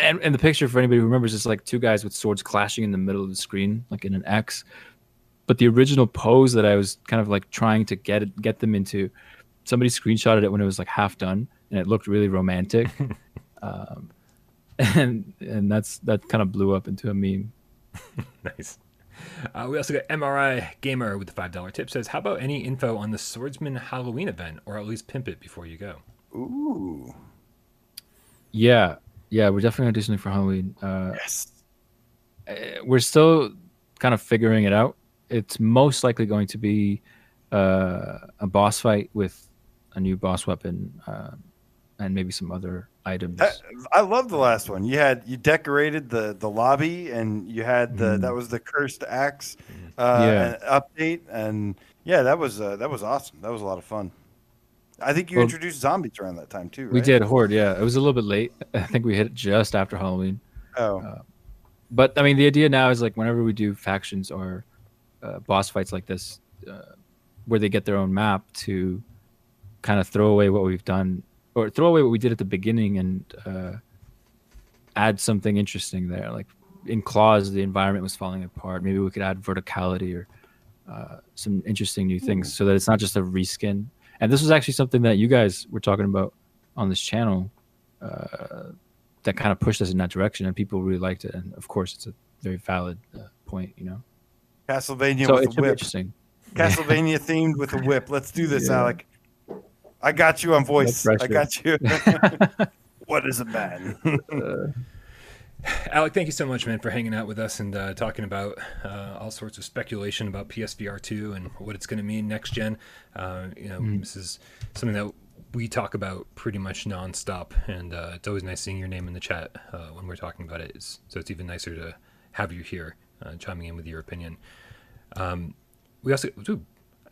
and, and the picture for anybody who remembers is like two guys with swords clashing in the middle of the screen, like in an X. But the original pose that I was kind of like trying to get it, get them into, somebody screenshotted it when it was like half done, and it looked really romantic. um, and and that's that kind of blew up into a meme. Nice. Uh, we also got MRI Gamer with the five dollar tip says, "How about any info on the Swordsman Halloween event, or at least pimp it before you go?" Ooh, Yeah, yeah, we're definitely gonna do something for Halloween. Uh, yes. eh, we're still kind of figuring it out. It's most likely going to be uh, a boss fight with a new boss weapon uh, and maybe some other items. I, I love the last one. You had you decorated the the lobby, and you had the Mm. that was the cursed axe uh, Yeah. update, and yeah, that was uh, that was awesome. That was a lot of fun. I think you Well- introduced zombies around that time too. Right? We did Horde, yeah. It was a little bit late. I think we hit it just after Halloween. Oh, Uh, But I mean, the idea now is like whenever we do factions or uh, boss fights like this, uh, where they get their own map to kind of throw away what we've done or throw away what we did at the beginning and uh, add something interesting there. Like in Claws, the environment was falling apart. Maybe we could add verticality or uh, some interesting new things so that it's not just a reskin. And this was actually something that you guys were talking about on this channel uh, that kind of pushed us in that direction, and people really liked it. And of course, it's a very valid uh, point, you know. Castlevania so with it a whip. interesting. Castlevania themed with a whip. Let's do this, Yeah. Alek. I got you on voice. I got you. what is a man? Alek, thank you so much, man, for hanging out with us and uh, talking about uh, all sorts of speculation about PSVR two and what it's going to mean next gen. Uh, you know, this is something that we talk about pretty much nonstop, and uh, it's always nice seeing your name in the chat uh, when we're talking about it. It's, so it's even nicer to have you here, uh, chiming in with your opinion. Um, we also, ooh,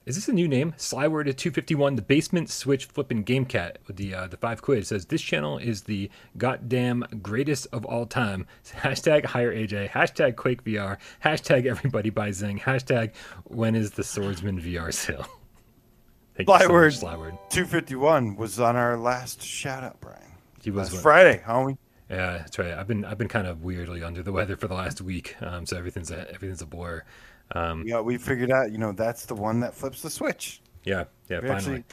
is this a new name? Slyword at 251, the basement switch flipping game cat with the uh, the five quid It says this channel is the goddamn greatest of all time. Hashtag hire AJ, hashtag Quake VR, hashtag everybody buy Zing, hashtag when is the swordsman VR sale? Thank you so Slyword. Slyword. 251 was on our last shout out, Brian. He was Last Friday, homie. Yeah, that's right. I've been I've been kind of weirdly under the weather for the last week, um, so everything's a, everything's a blur. Um, Yeah, we figured out, you know, that's the one that flips the switch. yeah, yeah. We Finally, actually,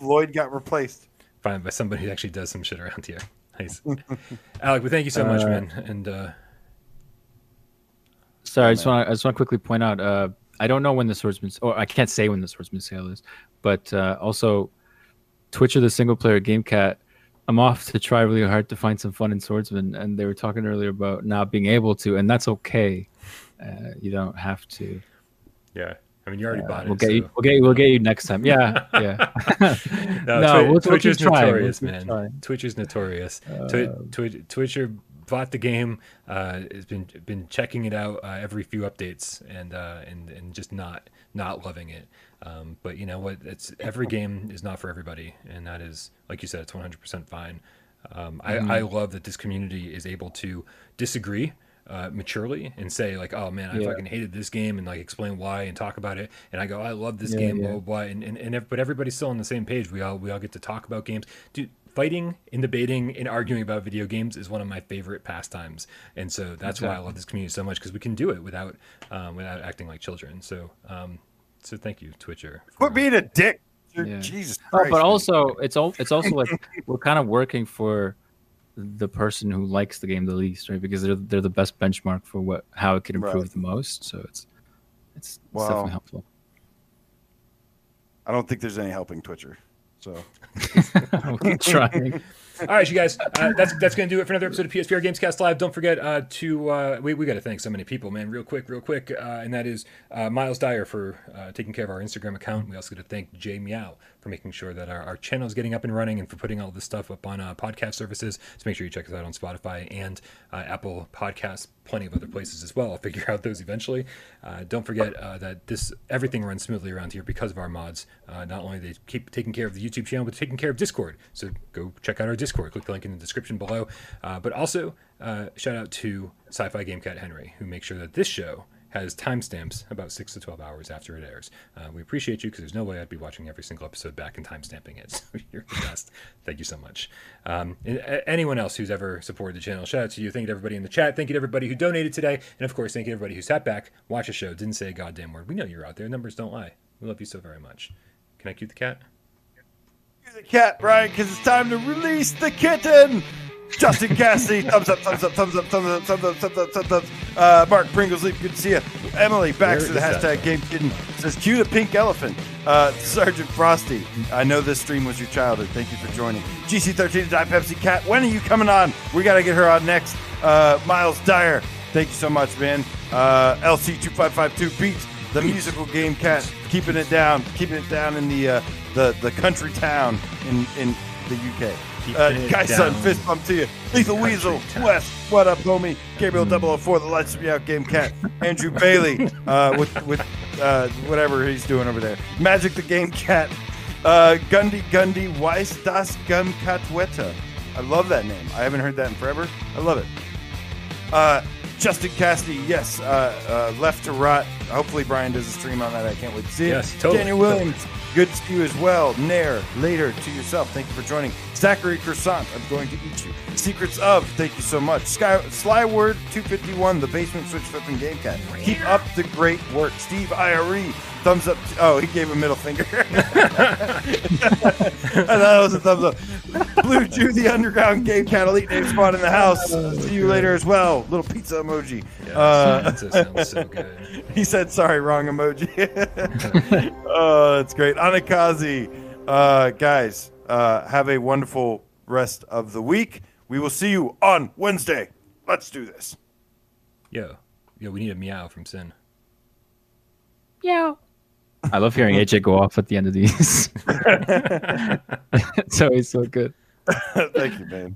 Lloyd got replaced. finally by somebody who actually does some shit around here. Nice, Alek. But thank you so much, Uh, man. And uh, sorry, I just want to I just want to quickly point out. Uh, I don't know when the swordsman, or I can't say when the swordsman sale is, but uh, also, Twitch or the single player game cat. I'm off to try really hard to find some fun in swordsman, and they were talking earlier about not being able to, and that's okay. Uh, you don't have to. yeah, I mean, you already Uh, bought it. we'll get you. We'll get you. We'll get you next time. Yeah, yeah. No, no, Twi- we'll, we'll Twitch is trying. We'll notorious, man. trying. Twitch is notorious. Twi- Um, Twi- Twitcher bought the game, uh, has been been checking it out uh, every few updates, and uh, and and just not not loving it. Um, but you know what? It's every game is not for everybody, and that is like you said, it's 100 percent fine. Um, I, Mm-hmm. I love that this community is able to disagree uh, maturely and say like, "Oh man, I Yeah. fucking hated this game," and like explain why and talk about it. And I go, "I love this Yeah, game," yeah. blah blah blah. And and, and if, but everybody's still on the same page. We all we all get to talk about games. Dude, fighting and debating and arguing about video games is one of my favorite pastimes, and so that's why I love this community so much because we can do it without um, without acting like children. So um, so thank you, Twitcher. for- Quit being a dick. Yeah. Jesus Oh, but also it's all it's also like we're kind of working for the person who likes the game the least, right? Because they're they're the best benchmark for what how it could improve Right. the most. So it's it's, it's definitely helpful. I don't think there's any helping Twitcher. So we'll keep trying. All right, you guys, uh, that's that's gonna do it for another episode of PSVR Gamescast Live. Don't forget uh, to uh, we we got to thank so many people, man, real quick, real quick, uh, and that is uh, Miles Dyer for uh, taking care of our Instagram account. We also got to thank Jay Meow for making sure that our, our channel is getting up and running and for putting all this stuff up on uh, podcast services. So make sure you check us out on Spotify and uh, Apple Podcasts, plenty of other places as well. I'll figure out those eventually. Uh, don't forget uh, that this everything runs smoothly around here because of our mods. Uh, not only they keep taking care of the YouTube channel, but taking care of Discord. So go check out our Discord. Click the link in the description below. Uh, but also shout out to Sci-Fi Game Cat Henry, who makes sure that this show has timestamps about six to twelve hours after it airs. Uh, we appreciate you because there's no way I'd be watching every single episode back and timestamping it. So you're the best. Thank you so much. Um, and, uh, anyone else who's ever supported the channel, shout out to you. Thank you to everybody in the chat. Thank you to everybody who donated today, and of course, thank you to everybody who sat back, watched the show, didn't say a goddamn word. We know you're out there. Numbers don't lie. We love you so very much. Can I cue the cat? You're the cat, Brian, because it's time to release the kitten. Justin Cassidy, thumbs up, thumbs up, thumbs up, thumbs up, thumbs up, thumbs up, thumbs up. Uh, Mark Pringles, good to see you. Emily, to the that hashtag Game Kitten, says cue the pink elephant. Uh, Sergeant Frosty, I know this stream was your childhood. Thank you for joining. GC13 Die Pepsi Cat, when are you coming on? We got to get her on next. Uh, Miles Dyer, thank you so much, man. Uh, LC2552 Beats, the musical game cat, keeping it down, keeping it down in the uh, the the country town in in the UK. Uh, Keeping it Guy Son, fist bump to you. Lethal Weasel. West, what up, homie? Gabriel 004, the lights me out game cat. Andrew Bailey, uh, with with uh, whatever he's doing over there. Magic the Game Cat. Uh, Gundy Gundy Weiss das Gun Katweta. I love that name. I haven't heard that in forever. I love it. Uh, Justin Cassidy, yes. Uh, uh, left to right. Hopefully, Brian does a stream on that. I can't wait to see it. Yes, totally, Daniel Williams, good to you as well. Nair, later to yourself. Thank you for joining. Zachary Croissant, I'm going to eat you. Secrets of, thank you so much. Sky, Slyword 251, the basement switch flipping game cat. Keep up the great work. Steve IRE, thumbs up. oh, he gave a middle finger. I thought it was a thumbs up. Blue Jew, the underground game cat, elite name spawn in the house. See you later as well. Little pizza emoji. Yes, Uh, sounds so good. he said, sorry, wrong emoji. oh, that's great. Anakazi, uh, guys, uh, have a wonderful rest of the week. We will see you on Wednesday. Let's do this. Yo, yo, we need a meow from Sinn. I love hearing AJ go off at the end of these. it's always so good. Thank you, man.